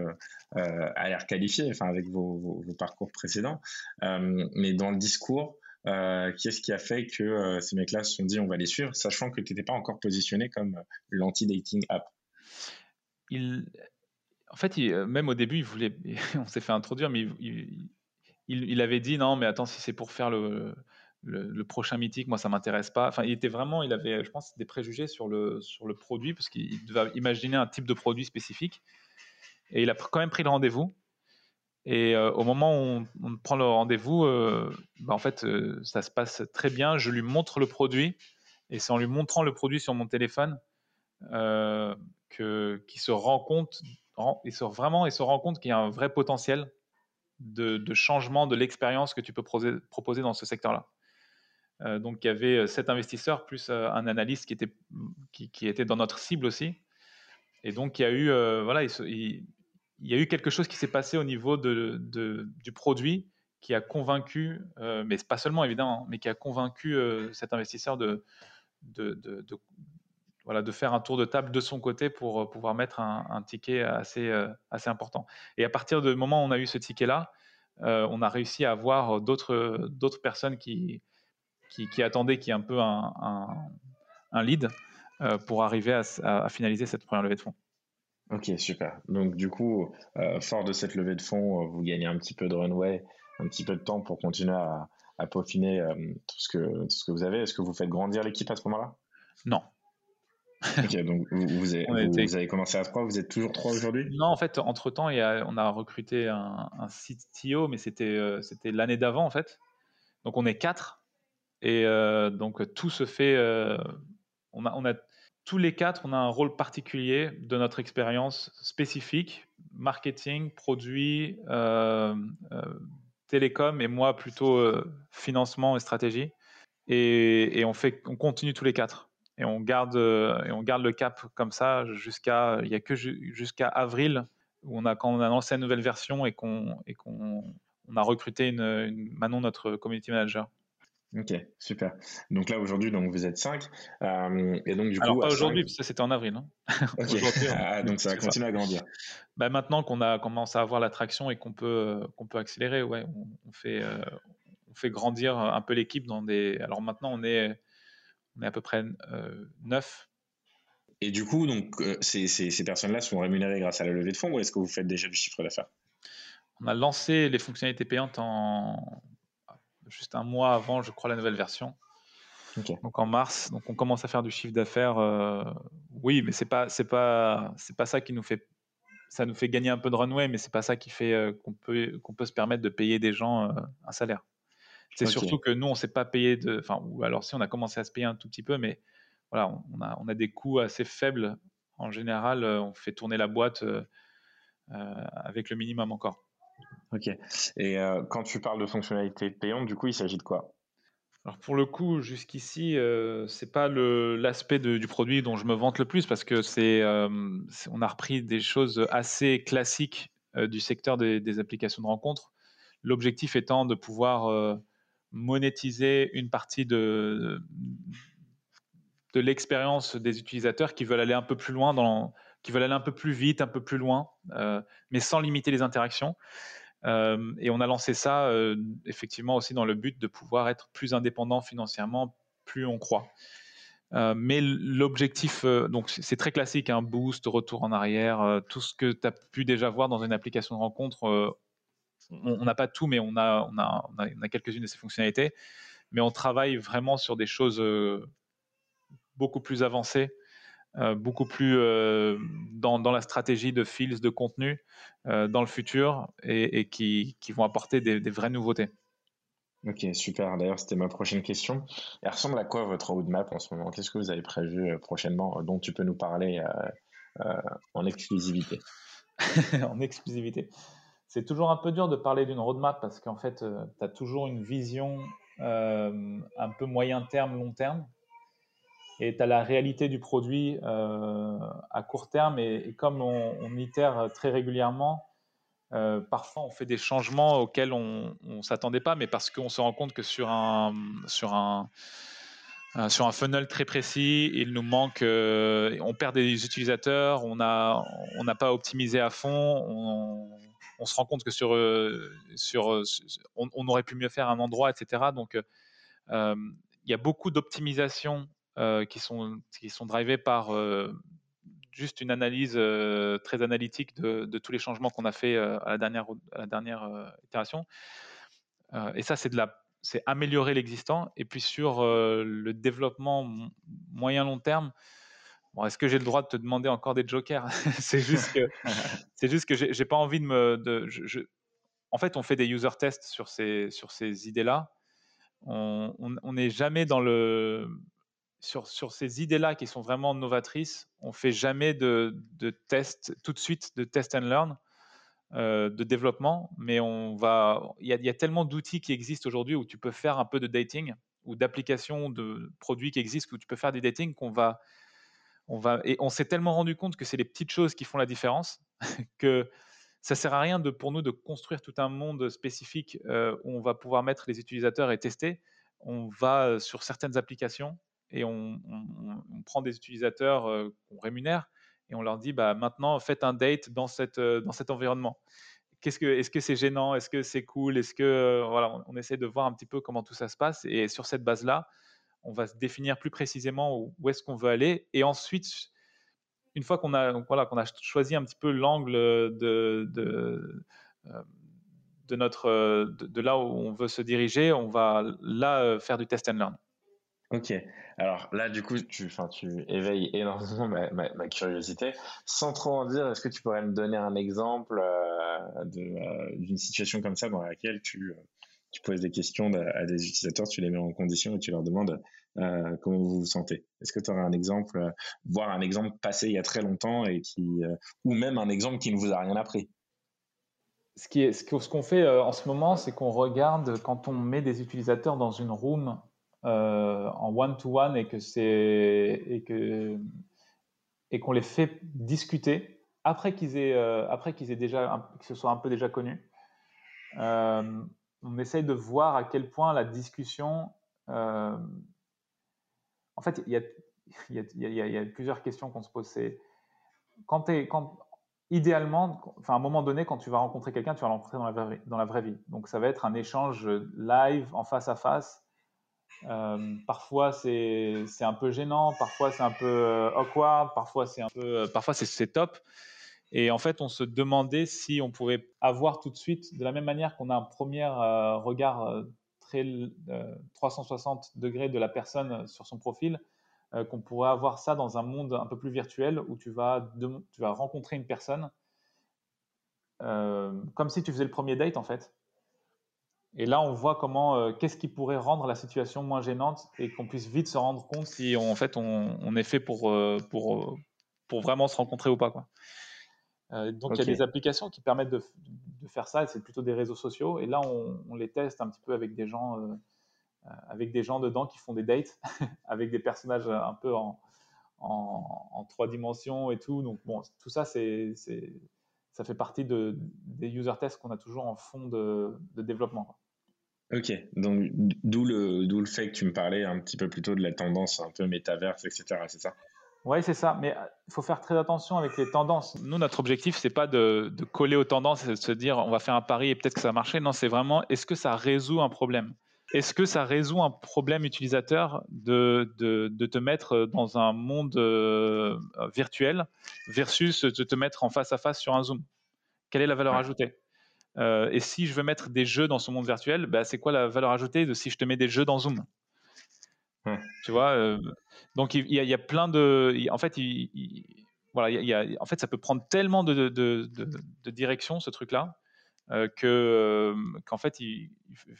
a l'air qualifiée, enfin, avec vos, parcours précédents, mais dans le discours, qu'est-ce qui a fait que ces mecs-là se sont dit on va les suivre, sachant que tu n'étais pas encore positionné comme l'anti-dating app? En fait, euh, même au début, il voulait, on s'est fait introduire, mais il, avait dit non, mais attends, si c'est pour faire le, le, prochain mythique, moi ça m'intéresse pas. Enfin, il était vraiment, il avait, je pense, des préjugés sur le, sur le produit parce qu'il devait imaginer un type de produit spécifique. Et il a quand même pris le rendez-vous. Et euh, au moment où on, prend le rendez-vous, euh, bah, en fait, ça se passe très bien. Je lui montre le produit. Et c'est en lui montrant le produit sur mon téléphone que, qui se rend compte, il se, vraiment, il se rend compte qu'il y a un vrai potentiel de, changement de l'expérience que tu peux proposer, dans ce secteur-là. Euh, donc, il y avait euh, sept investisseurs plus euh, un analyste qui était, qui, était dans notre cible aussi. Et donc, il y a eu, voilà, il, y a eu quelque chose qui s'est passé au niveau de, du produit qui a convaincu, mais pas seulement évidemment, mais qui a convaincu cet investisseur de, de, voilà, de faire un tour de table de son côté pour euh, pouvoir mettre un, ticket assez, euh, assez important. Et à partir du moment où on a eu ce ticket-là, euh, on a réussi à avoir d'autres, d'autres personnes qui, qui, attendaient, qui est un peu un, un, lead pour arriver à, finaliser cette première levée de fonds. Ok, super. Donc du coup, fort de cette levée de fonds, vous gagnez un petit peu de runway, un petit peu de temps pour continuer à, à peaufiner tout, ce que, tout ce que vous avez. Est-ce que vous faites grandir l'équipe à ce moment-là? Non, ok, donc vous, avez, commencé à trois, vous êtes toujours trois aujourd'hui? Non, en fait, entre-temps, on a recruté un, un CTO, mais euh, c'était l'année d'avant, en fait. Donc on est quatre. Et euh, donc tout se fait. Euh, on, a, tous les quatre, on a un rôle particulier de notre expérience spécifique marketing, produit, télécom, et moi plutôt financement et stratégie. Et, on, fait, on continue tous les quatre et on garde euh, et on garde le cap comme ça jusqu'à il y a que jusqu'à avril où on a quand on a lancé une nouvelle version et qu'on et qu'on on a recruté une, Manon notre community manager. Ok, super. Donc là aujourd'hui, donc vous êtes 5 euh, et donc du Alors pas aujourd'hui, parce que c'était en avril. Hein. Ah, donc ça va continuer à grandir. Bah, maintenant qu'on a commencé à avoir l'attraction et qu'on peut qu'on peut accélérer, ouais, on, fait euh, on fait grandir un peu l'équipe dans des. Alors maintenant on est on est à peu près euh, neuf. Et du coup, donc, euh, ces, ces, personnes-là sont rémunérées grâce à la levée de fonds ou est-ce que vous faites déjà du chiffre d'affaires? On a lancé les fonctionnalités payantes en juste un mois avant, je crois, la nouvelle version. Donc en mars, donc on commence à faire du chiffre d'affaires. Euh, oui, mais c'est pas c'est pas c'est pas ça qui nous fait ça nous fait gagner un peu de runway, mais c'est pas ça qui fait qu'on peut qu'on peut se permettre de payer des gens un salaire. C'est surtout que nous, on ne s'est pas payé de. Enfin, ou alors si on a commencé à se payer un tout petit peu, mais voilà, on a, on a des coûts assez faibles. En général, euh, on fait tourner la boîte euh, euh, avec le minimum encore. Ok. Et quand tu parles de fonctionnalités payantes, du coup, il s'agit de quoi? Alors pour le coup, jusqu'ici, euh, c'est pas l'aspect du produit dont je me vante le plus parce que c'est, on a repris des choses assez classiques du secteur des, applications de rencontres. L'objectif étant de pouvoir monétiser une partie de, de l'expérience des utilisateurs qui veulent aller un peu plus loin, dans, qui veulent aller un peu plus vite, un peu plus loin, euh, mais sans limiter les interactions. et on a lancé ça effectivement aussi dans le but de pouvoir être plus indépendant financièrement, plus on croit. mais l'objectif, donc c'est très classique, un boost, retour en arrière, tout ce que tu as pu déjà voir dans une application de rencontre. on n'a pas tout, mais on a, on a, on a quelques-unes de ces fonctionnalités. Mais on travaille vraiment sur des choses beaucoup plus avancées euh, beaucoup plus euh, dans, la stratégie de fils de contenu euh, dans le futur et, qui, vont apporter des, vraies nouveautés. Ok, super. D'ailleurs, c'était ma prochaine question. Elle ressemble à quoi votre roadmap en ce moment? Qu'est-ce que vous avez prévu prochainement dont tu peux nous parler en exclusivité? En exclusivité. C'est toujours un peu dur de parler d'une roadmap parce qu'en fait, tu as toujours une vision un peu moyen terme, long terme et tu as la réalité du produit euh, à court terme. Et, comme on, itère très régulièrement, euh, parfois on fait des changements auxquels on ne s'attendait pas, mais parce qu'on se rend compte que sur un, euh, funnel très précis, il nous manque, on perd des utilisateurs, on n'a pas optimisé à fond, on, se rend compte que sur, on, aurait pu mieux faire un endroit, etc. Donc, il y a beaucoup d'optimisation euh, qui, sont, qui sont drivés par euh, juste une analyse euh, très analytique de, de, tous les changements qu'on a fait à la dernière, à la dernière itération. et ça, c'est de la c'est améliorer l'existant. Et puis sur le développement moyen long terme, bon, est-ce que j'ai le droit de te demander encore des jokers? C'est juste que c'est juste que j'ai pas envie de me. De, je, En fait, on fait des user tests sur ces sur ces idées-là. On n'est jamais dans le sur, ces idées-là qui sont vraiment novatrices, on fait jamais de, de test tout de suite, de test and learn, euh, de développement, mais on va, il y, a tellement d'outils qui existent aujourd'hui où tu peux faire un peu de dating ou d'applications de produits qui existent où tu peux faire du dating qu'on va, on va, et on s'est tellement rendu compte que c'est les petites choses qui font la différence que ça sert à rien de, pour nous de construire tout un monde spécifique euh, où on va pouvoir mettre les utilisateurs et tester. On va euh, sur certaines applications et on, prend des utilisateurs euh, qu'on rémunère et on leur dit bah, maintenant faites un date dans, cette, euh, dans cet environnement. Qu'est-ce que, est-ce que c'est gênant? Est-ce que c'est cool? Est-ce que euh, voilà, on, essaie de voir un petit peu comment tout ça se passe et sur cette base-là, on va se définir plus précisément où, est-ce qu'on veut aller et ensuite, une fois qu'on a voilà qu'on a choisi un petit peu l'angle de, de, de de, de, là où on veut se diriger, on va là faire du test and learn. Ok. Alors là, du coup, tu, éveilles énormément ma, curiosité. Sans trop en dire, est-ce que tu pourrais me donner un exemple euh, euh, d'une situation comme ça dans laquelle tu, euh, poses des questions à des utilisateurs, tu les mets en condition et tu leur demandes comment vous vous sentez? Est-ce que tu aurais un exemple, voire un exemple passé il y a très longtemps et qui, ou même un exemple qui ne vous a rien appris? Ce qu'on ce qu'on fait en ce moment, c'est qu'on regarde quand on met des utilisateurs dans une room en one-to-one et que c'est et que et qu'on les fait discuter après qu'ils aient euh, après qu'ils aient déjà que ce soit un peu déjà connu. Euh, on essaye de voir à quel point la discussion. en fait, il y a, y, a, y, y a, plusieurs questions qu'on se pose. Quand, es, quand idéalement, enfin à un moment donné, quand tu vas rencontrer quelqu'un, tu vas le rencontrer dans la, vraie, dans la vraie vie. Donc ça va être un échange live, en face à face, euh, parfois c'est un peu gênant, parfois c'est un peu euh, awkward, parfois c'est un peu, euh, parfois c'est top. Et en fait, on se demandait si on pouvait avoir tout de suite, de la même manière qu'on a un premier regard très 360 degrés de la personne sur son profil, qu'on pourrait avoir ça dans un monde un peu plus virtuel où tu vas, tu vas rencontrer une personne comme si tu faisais le premier date en fait. Et là, on voit comment, euh, qu'est-ce qui pourrait rendre la situation moins gênante et qu'on puisse vite se rendre compte si on, en fait on, est fait pour, euh, pour, euh, pour vraiment se rencontrer ou pas. Quoi. donc, il y a des applications qui permettent de, de faire ça et c'est plutôt des réseaux sociaux. Et là, on, on, les teste un petit peu avec des gens, avec des gens dedans qui font des dates avec des personnages un peu en, en, trois dimensions et tout. Donc, bon, tout ça, c'est, ça fait partie de, des user tests qu'on a toujours en fond de, de développement. Ok, donc d'où le, d'où le fait que tu me parlais un petit peu plus tôt de la tendance un peu métaverse, etc. C'est ça? Oui, c'est ça. Mais il faut faire très attention avec les tendances. Nous, notre objectif, c'est pas de, coller aux tendances et de se dire on va faire un pari et peut-être que ça va marcher. Non, c'est vraiment est-ce que ça résout un problème? Est-ce que ça résout un problème utilisateur de, de, te mettre dans un monde euh, virtuel versus de te mettre en face à face sur un Zoom? Quelle est la valeur ajoutée? Euh, Et si je veux mettre des jeux dans ce monde virtuel, bah, c'est quoi la valeur ajoutée de si je te mets des jeux dans Zoom? Tu vois, euh, donc il y, a plein de. En fait, il, voilà, il y a, en fait, ça peut prendre tellement de, de, de, direction ce truc-là euh, que euh, qu'en fait, il,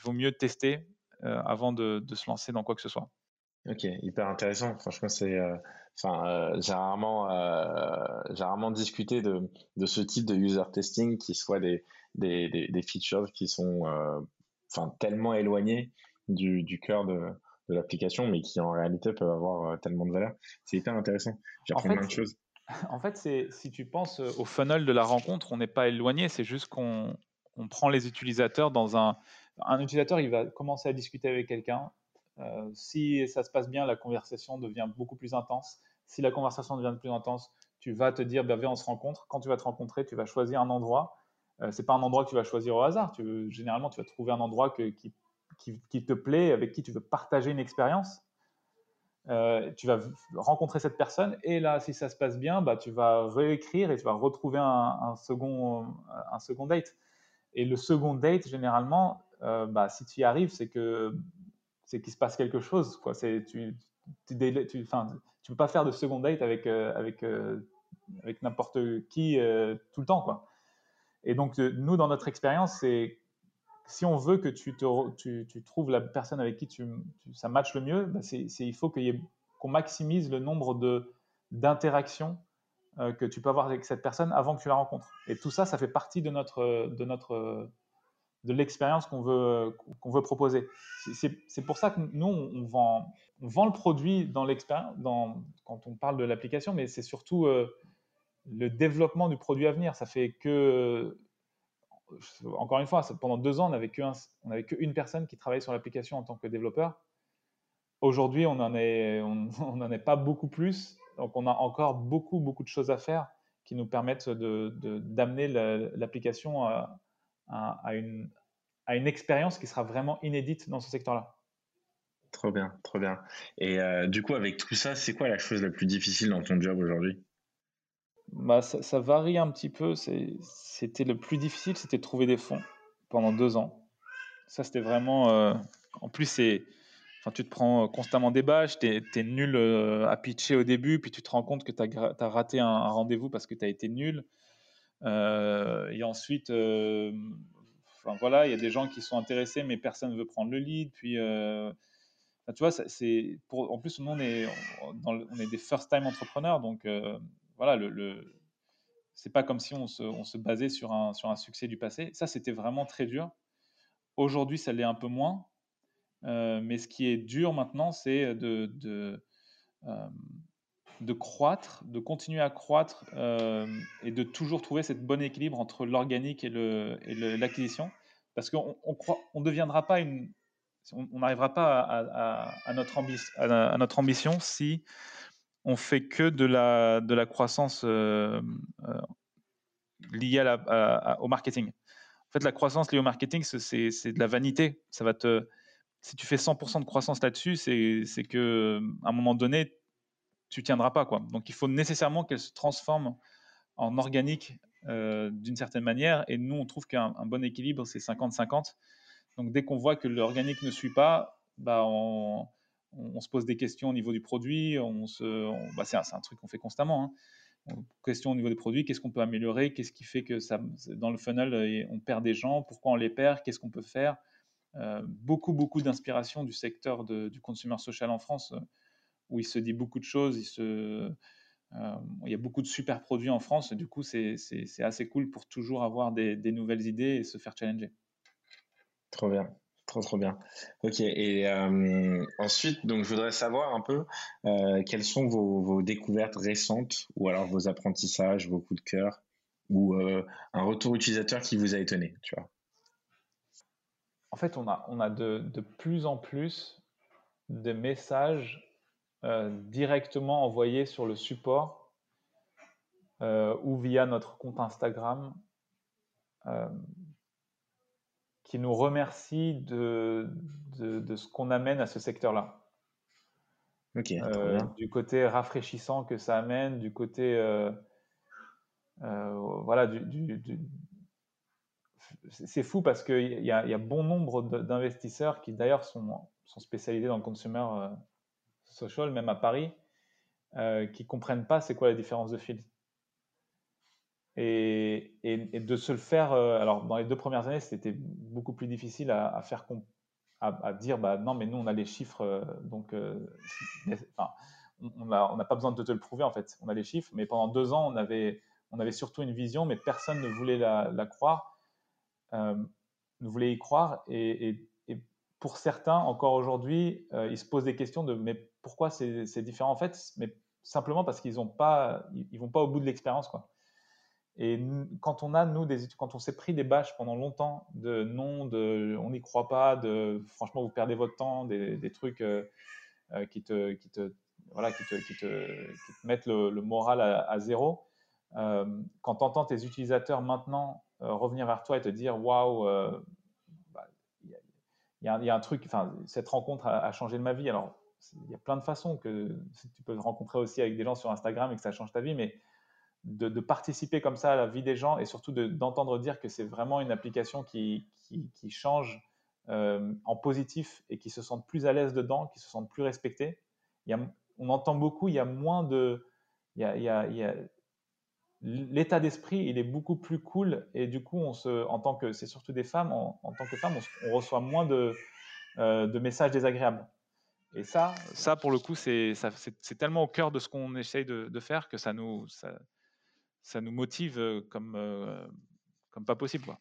vaut mieux tester avant de, se lancer dans quoi que ce soit. Ok, hyper intéressant. Franchement, c'est. Enfin, j'ai rarement, j'ai rarement discuté de, de ce type de user testing qui soit des, des, des, features qui sont enfin, tellement éloignées du, du cœur de, de l'application, mais qui en réalité peuvent avoir euh, tellement de valeur. C'est hyper intéressant. J'apprends plein de choses. En fait, c'est si tu penses euh, au funnel de la rencontre, on n'est pas éloigné. C'est juste qu'on on prend les utilisateurs dans un. Un utilisateur, il va commencer à discuter avec quelqu'un. Euh, si ça se passe bien, la conversation devient beaucoup plus intense. Si la conversation devient plus intense, tu vas te dire, bah, viens, on se rencontre. Quand tu vas te rencontrer, tu vas choisir un endroit. Euh, c'est pas un endroit que tu vas choisir au hasard. Tu, généralement, tu vas trouver un endroit qui te plaît, avec qui tu veux partager une expérience. Euh, tu vas rencontrer cette personne et là, si ça se passe bien, bah, tu vas réécrire et tu vas retrouver un, second, date. Et le second date, généralement, euh, bah, si tu y arrives, c'est que c'est qu'il se passe quelque chose. Quoi. Tu tu, tu, tu peux pas faire de second date avec, avec, avec n'importe qui tout le temps. Quoi. Et donc, nous, dans notre expérience, c'est si on veut que tu, trouves la personne avec qui ça matche le mieux, bah, il faut qu'on maximise le nombre d'interactions euh, que tu peux avoir avec cette personne avant que tu la rencontres. Et tout ça, ça fait partie de, notre, de, l'expérience qu'on veut, qu'on veut proposer. C'est, pour ça que nous, on vend, on vend le produit dans l'expérience, quand on parle de l'application, mais c'est surtout euh, le développement du produit à venir. Ça fait que encore une fois, pendant deux ans, on n'avait qu'une personne qui travaillait sur l'application en tant que développeur. Aujourd'hui, on n'en est, on, est pas beaucoup plus. Donc, on a encore beaucoup, beaucoup de choses à faire qui nous permettent d'amener l'application à, à, une, à une expérience qui sera vraiment inédite dans ce secteur-là. Trop bien, trop bien. Et euh, du coup, avec tout ça, c'est quoi la chose la plus difficile dans ton job aujourd'hui? Bah, ça, varie un petit peu. C'était le plus difficile, c'était de trouver des fonds pendant deux ans. Ça, c'était vraiment. Euh, en plus, c'est. Enfin, tu te prends constamment des bâches, tu es, nul euh, à pitcher au début, puis tu te rends compte que tu as, raté un, rendez-vous parce que tu as été nul. Euh, et ensuite, enfin, voilà, il y a des gens qui sont intéressés, mais personne ne veut prendre le lead. Puis, tu vois, c'est en plus, nous, on est, on est des first-time entrepreneurs, donc voilà, c'est pas comme si on se, basait sur un, succès du passé. Ça, c'était vraiment très dur. Aujourd'hui, ça l'est un peu moins. Euh, mais ce qui est dur maintenant, c'est de, euh, croître, de continuer à croître euh, et de toujours trouver cette bon équilibre entre l'organique et l'acquisition. Parce qu'on on on deviendra pas une. On n'arrivera pas à, notre ambition si on fait que de la, de la croissance euh, euh, liée au marketing. En fait, la croissance liée au marketing, c'est de la vanité. Ça va te, si tu fais 100% de croissance là-dessus, c'est que à un moment donné, tu tiendras pas. Quoi. Donc, il faut nécessairement qu'elle se transforme en organique euh, d'une certaine manière. Et nous, on trouve qu'un bon équilibre, c'est 50-50. Donc, dès qu'on voit que l'organique ne suit pas, bah, on, on, se pose des questions au niveau du produit. On se, bah, c'est, un, truc qu'on fait constamment. Hein. Question au niveau des produits, qu'est-ce qu'on peut améliorer Qu'est-ce qui fait que ça, dans le funnel, on perd des gens Pourquoi on les perd Qu'est-ce qu'on peut faire euh, Beaucoup, beaucoup d'inspiration du secteur du consumer social en France, où il se dit beaucoup de choses. Euh, il y a beaucoup de super produits en France. Du coup, c'est, assez cool pour toujours avoir des, des nouvelles idées et se faire challenger. Trop bien. Trop bien. Ok. Et euh, ensuite, donc je voudrais savoir un peu euh, quelles sont vos, découvertes récentes ou alors vos apprentissages, vos coups de cœur ou euh, un retour utilisateur qui vous a étonné, tu vois? En fait, on a on a de plus en plus de messages directement envoyés sur le support ou via notre compte Instagram qui nous remercie de, de, ce qu'on amène à ce secteur-là. Euh, du côté rafraîchissant que ça amène, du côté euh, euh, voilà, du, c'est fou parce qu'il y, y, a bon nombre d'investisseurs qui d'ailleurs sont, sont, spécialisés dans le consumer social, même à Paris, qui comprennent pas c'est quoi la différence de fil. Et, de se le faire, euh, alors dans les deux premières années, c'était beaucoup plus difficile à, faire à, dire bah non, mais nous on a les chiffres, euh, donc euh, on n'a pas besoin de te le prouver en fait, on a les chiffres, mais pendant deux ans on avait, surtout une vision, mais personne ne voulait la, croire, ne voulait y croire, et, pour certains encore aujourd'hui, ils se posent des questions de mais pourquoi c'est différent? En fait, mais simplement parce qu'ils pas, ils vont pas au bout de l'expérience quoi. Et quand on a, nous, quand on s'est pris des bâches pendant longtemps de non, de on n'y croit pas, de franchement, vous perdez votre temps, des, trucs euh, euh, qui, te, qui, te, voilà, qui, te, qui, te, te mettent le, moral à, zéro, euh, quand tu entends tes utilisateurs maintenant revenir vers toi et te dire waouh, bah, il y, a un truc, cette rencontre a, changé de ma vie. Alors, il y a plein de façons que tu peux rencontrer aussi avec des gens sur Instagram et que ça change ta vie, mais de, participer comme ça à la vie des gens et surtout d'entendre dire que c'est vraiment une application qui, qui, change euh, en positif et qui se sentent plus à l'aise dedans, qui se sentent plus respectés. Il y a, on entend beaucoup, il y a moins de... L'état d'esprit, il est beaucoup plus cool et du coup, on se, en tant que, c'est surtout des femmes, en, tant que femmes, on, reçoit moins de, euh, de messages désagréables. Et ça, ça pour le coup, c'est tellement au cœur de ce qu'on essaye de, faire que ça nous, ça nous motive comme, euh, comme pas possible. Quoi.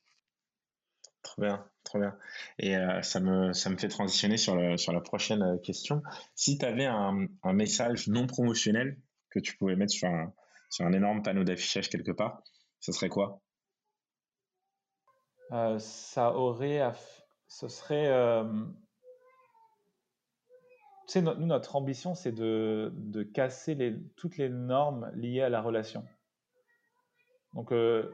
Trop bien, trop bien. Et euh, ça, me, ça me fait transitionner sur, le, sur la prochaine question. Si tu avais un, un, message non promotionnel que tu pouvais mettre sur un, sur un énorme panneau d'affichage quelque part, ce serait quoi? Ça aurait. Ce serait. Tu sais, nous, notre ambition, c'est de, de casser les, toutes les normes liées à la relation. Donc, euh,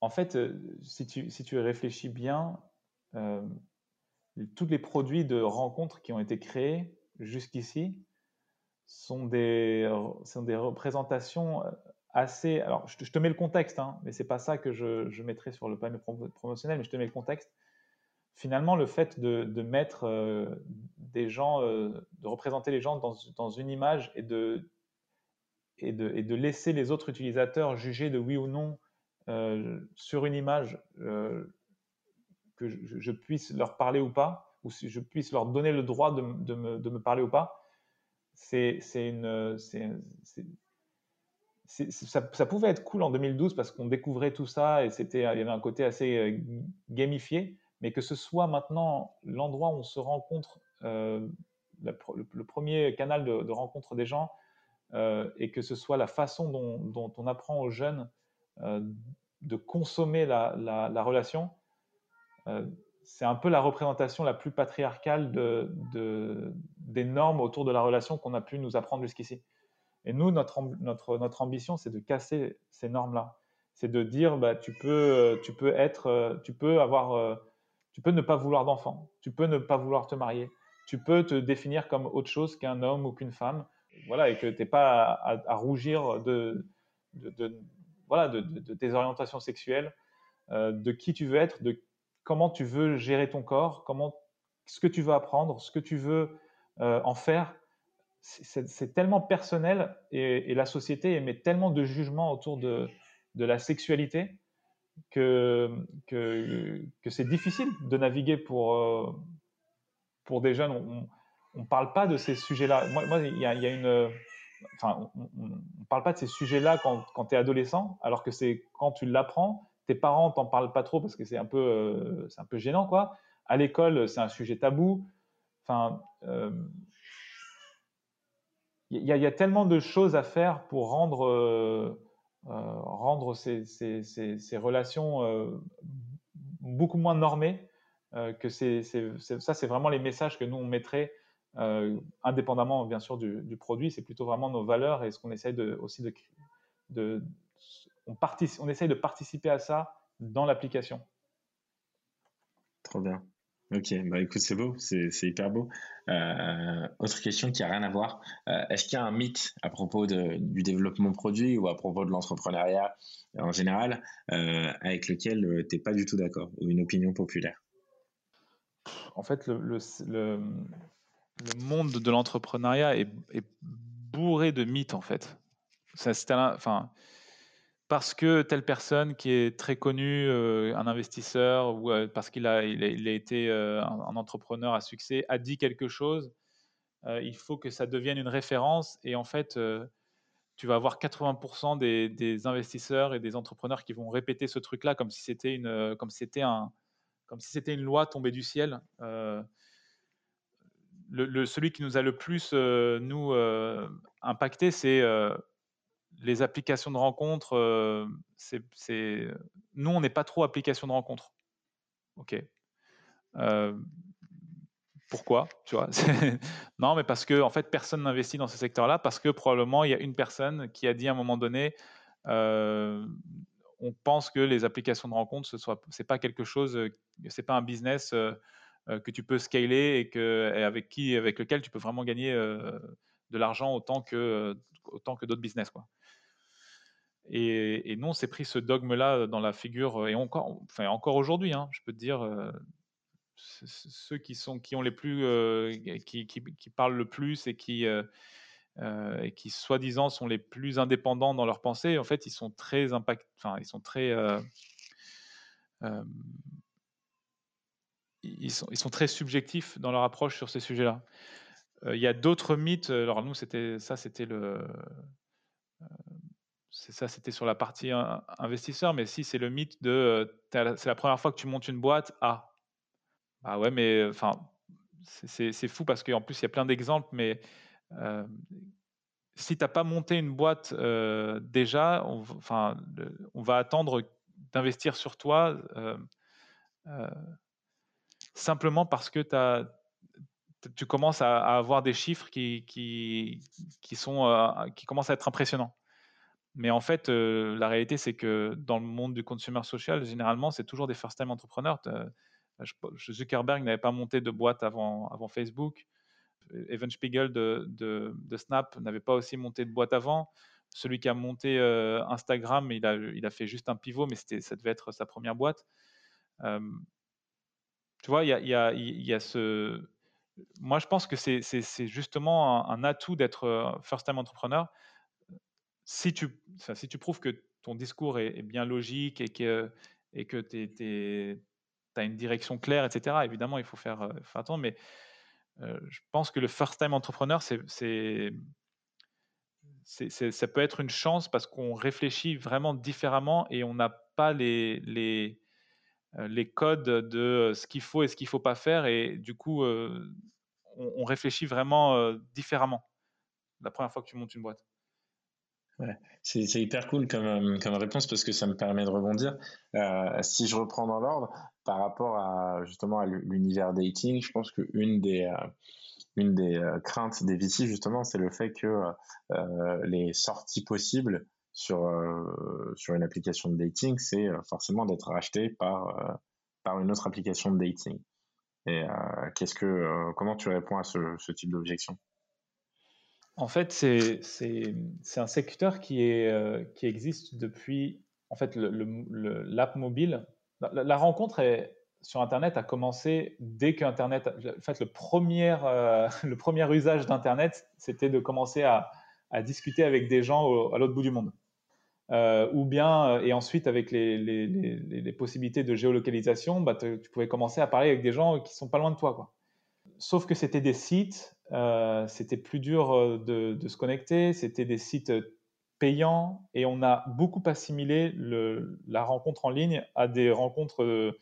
en fait, euh, si tu, si tu réfléchis bien, euh, tous les produits de rencontres qui ont été créés jusqu'ici sont des, sont des représentations assez. Alors, je te, mets le contexte, hein, mais c'est pas ça que je, je mettrai sur le panneau promotionnel, mais je te mets le contexte. Finalement, le fait de, de mettre des gens, de représenter les gens dans, dans une image et de et de, laisser les autres utilisateurs juger de oui ou non euh, sur une image euh, que je, puisse leur parler ou pas, ou si je puisse leur donner le droit de, me, parler ou pas, c'est ça, pouvait être cool en 2012 parce qu'on découvrait tout ça et c'était, il y avait un côté assez euh, gamifié, mais que ce soit maintenant l'endroit où on se rencontre, le, premier canal de, rencontre des gens, et que ce soit la façon dont, on apprend aux jeunes euh, de consommer la, relation, euh, c'est un peu la représentation la plus patriarcale de, des normes autour de la relation qu'on a pu nous apprendre jusqu'ici. Et nous, notre, notre, notre ambition, c'est de casser ces normes-là. C'est de dire, bah, tu, peux, tu peux être, tu peux avoir, tu peux ne pas vouloir d'enfant, tu peux ne pas vouloir te marier, tu peux te définir comme autre chose qu'un homme ou qu'une femme, voilà, et que tu n'es pas à, rougir de, voilà, de, tes orientations sexuelles, euh, de qui tu veux être, de comment tu veux gérer ton corps, comment, ce que tu veux apprendre, ce que tu veux euh, en faire. C'est tellement personnel et, la société émet tellement de jugements autour de, la sexualité que, c'est difficile de naviguer pour, euh, pour des jeunes ne parle pas de ces sujets-là. Moi, il y, une. Enfin, on ne parle pas de ces sujets-là quand, tu es adolescent, alors que c'est quand tu l'apprends, tes parents t'en parlent pas trop parce que c'est un peu, euh, un peu gênant, quoi. À l'école, c'est un sujet tabou. Enfin, euh, il y, a tellement de choses à faire pour rendre, euh, rendre ces, ces, ces, relations beaucoup moins normées. que c'est, ça, c'est vraiment les messages que nous on mettrait indépendamment bien sûr du, produit, c'est plutôt vraiment nos valeurs et ce qu'on essaye de, aussi de, de on, on essaye de participer à ça dans l'application. Trop bien. Ok, bah écoute, c'est beau, c'est hyper beau. Euh, autre question qui a rien à voir. Euh, est-ce qu'il y a un mythe à propos du développement produit ou à propos de l'entrepreneuriat en général euh, avec lequel tu n'es pas du tout d'accord ou une opinion populaire? En fait, le, le, monde de l'entrepreneuriat est, bourré de mythes en fait. Enfin, parce que telle personne qui est très connue, euh, un investisseur, ou euh, parce qu'il a, il a, été euh, un, entrepreneur à succès, a dit quelque chose, il faut que ça devienne une référence. Et en fait, tu vas avoir 80% des, investisseurs et des entrepreneurs qui vont répéter ce truc-là comme si c'était une, comme un, comme si c'était une loi tombée du ciel. Le, celui qui nous a le plus nous impacté, c'est les applications de rencontres, euh, c'est, nous, on n'est pas trop application de rencontres. Ok. Euh, pourquoi tu vois? Non, mais parce que en fait, personne n'investit dans ce secteur-là parce que probablement il y a une personne qui a dit à un moment donné, euh, on pense que les applications de rencontres, ce c'est pas quelque chose, c'est pas un business que tu peux scaler et que avec qui, avec lequel tu peux vraiment gagner de l'argent autant que autant que d'autres business, quoi. Et, et, nous, on s'est pris ce dogme-là dans la figure, et encore, enfin, encore aujourd'hui, hein, je peux te dire, euh, ceux qui, sont, qui ont les plus, euh, qui, qui, parlent le plus et qui, euh, qui soi-disant sont les plus indépendants dans leur pensée, en fait, ils sont très impact, enfin, ils sont très, ils sont, très subjectifs dans leur approche sur ces sujets-là. Il y a d'autres mythes. Alors nous, c'était ça, c'était sur la partie investisseur, mais si c'est le mythe de c'est la première fois que tu montes une boîte, ah, ah ouais, mais enfin, c'est fou parce qu'en plus il y a plein d'exemples, mais si tu n'as pas monté une boîte déjà, enfin, on va attendre d'investir sur toi simplement parce que tu commences à, avoir des chiffres qui, sont, qui commencent à être impressionnants. Mais en fait, euh, la réalité, c'est que dans le monde du consumer social, généralement, c'est toujours des first-time entrepreneurs. Zuckerberg n'avait pas monté de boîte avant, avant Facebook. Evan Spiegel de, Snap n'avait pas aussi monté de boîte avant. Celui qui a monté euh, Instagram, il a, fait juste un pivot, mais ça devait être sa première boîte. Euh, tu vois, il y a, ce. Moi, je pense que c'est justement un, atout d'être first-time entrepreneur si tu, si tu prouves que ton discours est, bien logique et que, et que tu as une direction claire, etc., évidemment, il faut faire, euh, faire attention. Mais euh, je pense que le first-time entrepreneur, c'est, ça peut être une chance parce qu'on réfléchit vraiment différemment et on n'a pas les, les, euh, les codes de ce qu'il faut et ce qu'il ne faut pas faire. Et du coup, on, on, réfléchit vraiment différemment la première fois que tu montes une boîte. C'est hyper cool comme, euh, réponse parce que ça me permet de rebondir. Euh, si je reprends dans l'ordre, par rapport à justement à l'univers dating, je pense qu'une des, euh, des craintes des VC justement, c'est le fait que les sorties possibles sur, sur une application de dating, c'est forcément d'être racheté par, par une autre application de dating. Et qu'est-ce que, comment tu réponds à ce, type d'objection? En fait, c'est un secteur qui, euh, existe depuis en fait, l'app mobile. La, rencontre sur Internet a commencé dès que. En fait, le premier, euh, usage d'Internet, c'était de commencer à, discuter avec des gens à l'autre bout du monde. Euh, ou bien, et ensuite, avec les, possibilités de géolocalisation, bah, tu pouvais commencer à parler avec des gens qui sont pas loin de toi. Sauf que c'était des sites euh, c'était plus dur euh, de, se connecter, c'était des sites euh, payants et on a beaucoup assimilé la rencontre en ligne à des rencontres,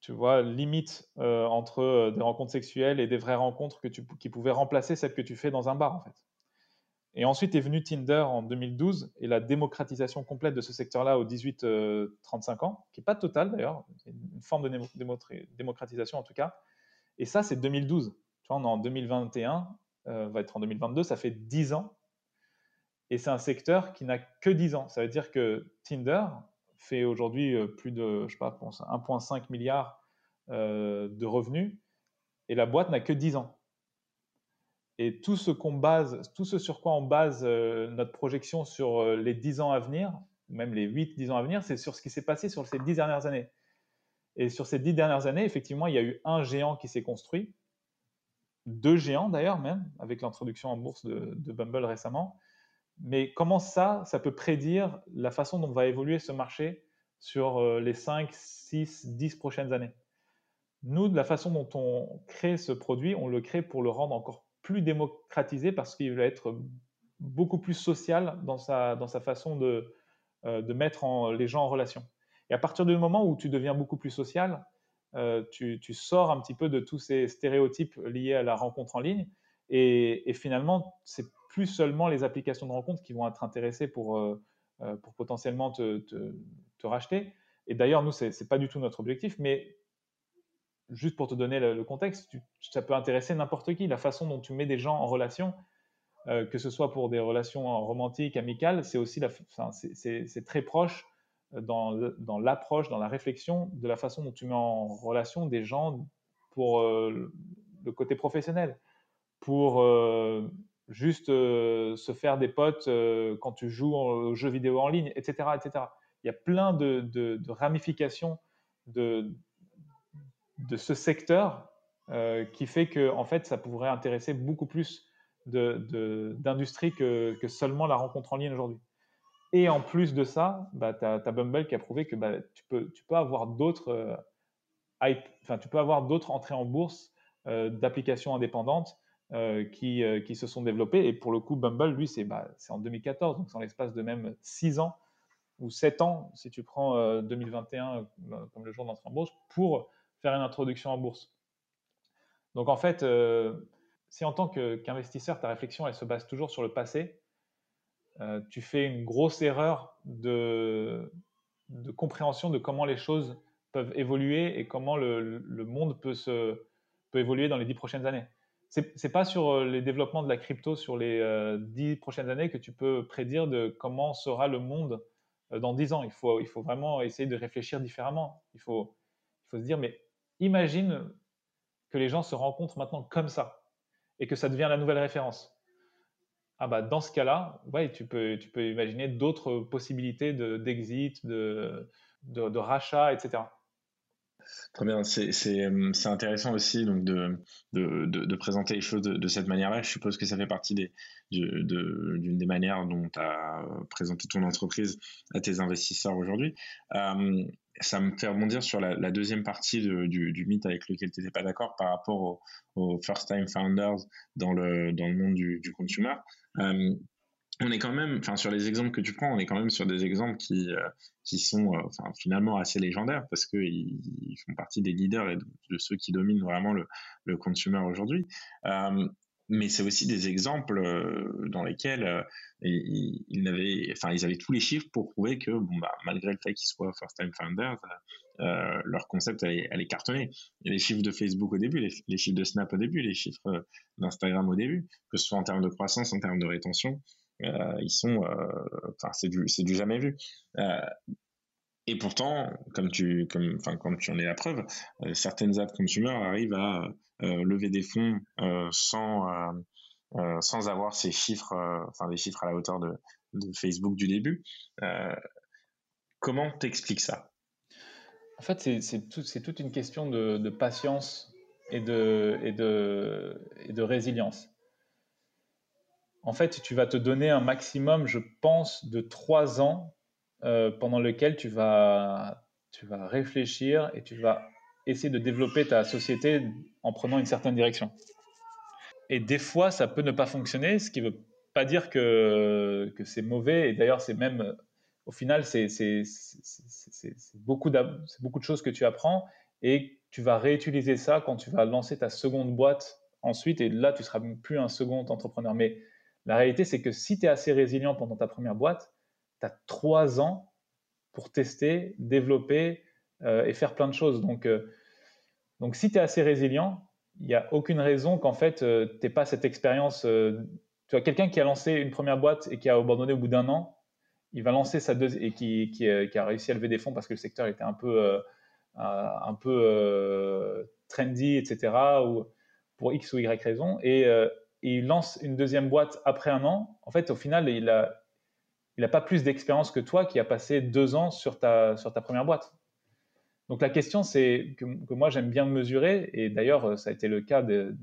tu vois, limite entre des rencontres sexuelles et des vraies rencontres que tu, qui pouvaient remplacer celles que tu fais dans un bar en fait. Et ensuite est venu Tinder en 2012 et la démocratisation complète de ce secteur-là aux 18-35 ans, qui n'est pas totale d'ailleurs, c'est une forme de démocratisation en tout cas. Et ça, c'est 2012 Tu vois, on est en 2021, euh, va être en 2022, ça fait 10 ans. Et c'est un secteur qui n'a que 10 ans. Ça veut dire que Tinder fait aujourd'hui euh, plus de, je sais pas, 1,5 milliard euh, de revenus et la boîte n'a que 10 ans. Et tout ce qu'on base, tout ce sur quoi on base notre projection sur les 10 ans à venir, même les 8-10 ans à venir, c'est sur ce qui s'est passé sur ces 10 dernières années. Et sur ces 10 dernières années, effectivement, il y a eu un géant qui s'est construit, deux géants d'ailleurs même, avec l'introduction en bourse de, Bumble récemment. Mais comment ça, ça peut prédire la façon dont va évoluer ce marché sur euh, les 5, 6, 10 prochaines années? Nous, de la façon dont on crée ce produit, on le crée pour le rendre encore plus démocratisé parce qu'il va être beaucoup plus social dans sa, dans sa façon de, euh, de mettre les gens en relation. Et à partir du moment où tu deviens beaucoup plus social, euh, tu, sors un petit peu de tous ces stéréotypes liés à la rencontre en ligne. Et, finalement, c'est plus seulement les applications de rencontre qui vont être intéressées pour, euh, pour potentiellement te, te, racheter. Et d'ailleurs, nous, ce n'est pas du tout notre objectif, mais juste pour te donner le, contexte, ça peut intéresser n'importe qui. La façon dont tu mets des gens en relation, que ce soit pour des relations romantiques, amicales, c'est aussi c'est très proche dans, l'approche, dans la réflexion de la façon dont tu mets en relation des gens pour euh, le côté professionnel, pour euh, juste euh, se faire des potes quand tu joues aux jeux vidéo en ligne, etc. etc. Il y a plein de, ramifications de, de ce secteur qui fait que en fait, ça pourrait intéresser beaucoup plus d'industries que, que seulement la rencontre en ligne aujourd'hui. Et en plus de ça, bah, tu as, Bumble qui a prouvé que bah, tu, peux, tu peux avoir d'autres euh, tu peux avoir d'autres entrées en bourse euh, d'applications indépendantes euh, qui, qui, se sont développées. Et pour le coup, Bumble, lui, c'est bah, en 2014, donc c'est en l'espace de même 6 ans ou 7 ans, si tu prends 2021 comme le jour d'entrée en bourse, pour faire une introduction en bourse. Donc en fait, si en tant qu'investisseur, ta réflexion, elle se base toujours sur le passé, euh, tu fais une grosse erreur de, compréhension de comment les choses peuvent évoluer et comment le, monde peut, se, peut évoluer dans les dix prochaines années. Ce n'est pas sur euh, les développements de la crypto sur les euh, dix prochaines années que tu peux prédire de comment sera le monde dans dix ans. Il faut, il faut vraiment essayer de réfléchir différemment. Il faut, il faut se dire, mais imagine que les gens se rencontrent maintenant comme ça et que ça devient la nouvelle référence ah bah dans ce cas-là, ouais, tu, peux, tu peux imaginer d'autres possibilités d'exit, de, de, de, rachat, etc. Très bien, c'est intéressant aussi donc de, de, de, présenter les choses de, cette manière-là. Je suppose que ça fait partie d'une des manières dont tu as présenté ton entreprise à tes investisseurs aujourd'hui. Euh, ça me fait rebondir sur la, deuxième partie du, mythe avec lequel tu n'étais pas d'accord par rapport aux, first-time founders dans le, monde du, du consumer. Euh, on est quand même, enfin sur les exemples que tu prends, on est quand même sur des exemples qui euh, sont euh, finalement assez légendaires parce qu'ils ils font partie des leaders et de, ceux qui dominent vraiment le, le consumer aujourd'hui. Mais c'est aussi des exemples dans lesquels ils, ils, avaient, tous les chiffres pour prouver que bah malgré le fait qu'ils soient first time founders, leur concept allait, cartonner. Les chiffres de Facebook au début, les, chiffres de Snap au début, les chiffres d'Instagram au début, que ce soit en termes de croissance, en termes de rétention, euh, ils sont, euh, enfin, c'est du jamais vu. Euh, et pourtant, comme tu, en es la preuve, certaines apps consumer arrivent à lever des fonds sans, sans avoir ces chiffres, enfin, des chiffres à la hauteur de, Facebook du début. comment t'expliques ça? En fait, c'est, c'est, tout, c'est toute une question de, patience et de, et de résilience en fait, tu vas te donner un maximum, je pense, de trois ans euh, pendant lequel tu vas, tu vas réfléchir et tu vas essayer de développer ta société en prenant une certaine direction. Et des fois, ça peut ne pas fonctionner, ce qui ne veut pas dire que, que c'est mauvais. Et d'ailleurs, c'est même, au final, c'est beaucoup, beaucoup de choses que tu apprends et tu vas réutiliser ça quand tu vas lancer ta seconde boîte ensuite. Et là, tu seras plus un second entrepreneur. Mais la réalité, c'est que si tu es assez résilient pendant ta première boîte, tu as trois ans pour tester, développer euh, et faire plein de choses. Donc, euh, donc si tu es assez résilient, il n'y a aucune raison qu'en fait, tu n'aies pas cette expérience. tu vois, quelqu'un qui a lancé une première boîte et qui a abandonné au bout d'un an, il va lancer sa deuxième et qui, a réussi à lever des fonds parce que le secteur était un peu, un peu trendy, etc. Ou pour X ou Y raison. Et, il lance une deuxième boîte après un an. En fait, au final, il a, il n'a pas plus d'expérience que toi qui a passé deux ans sur ta, sur ta première boîte. Donc la question, c'est que, moi j'aime bien mesurer, et d'ailleurs ça a été le cas de,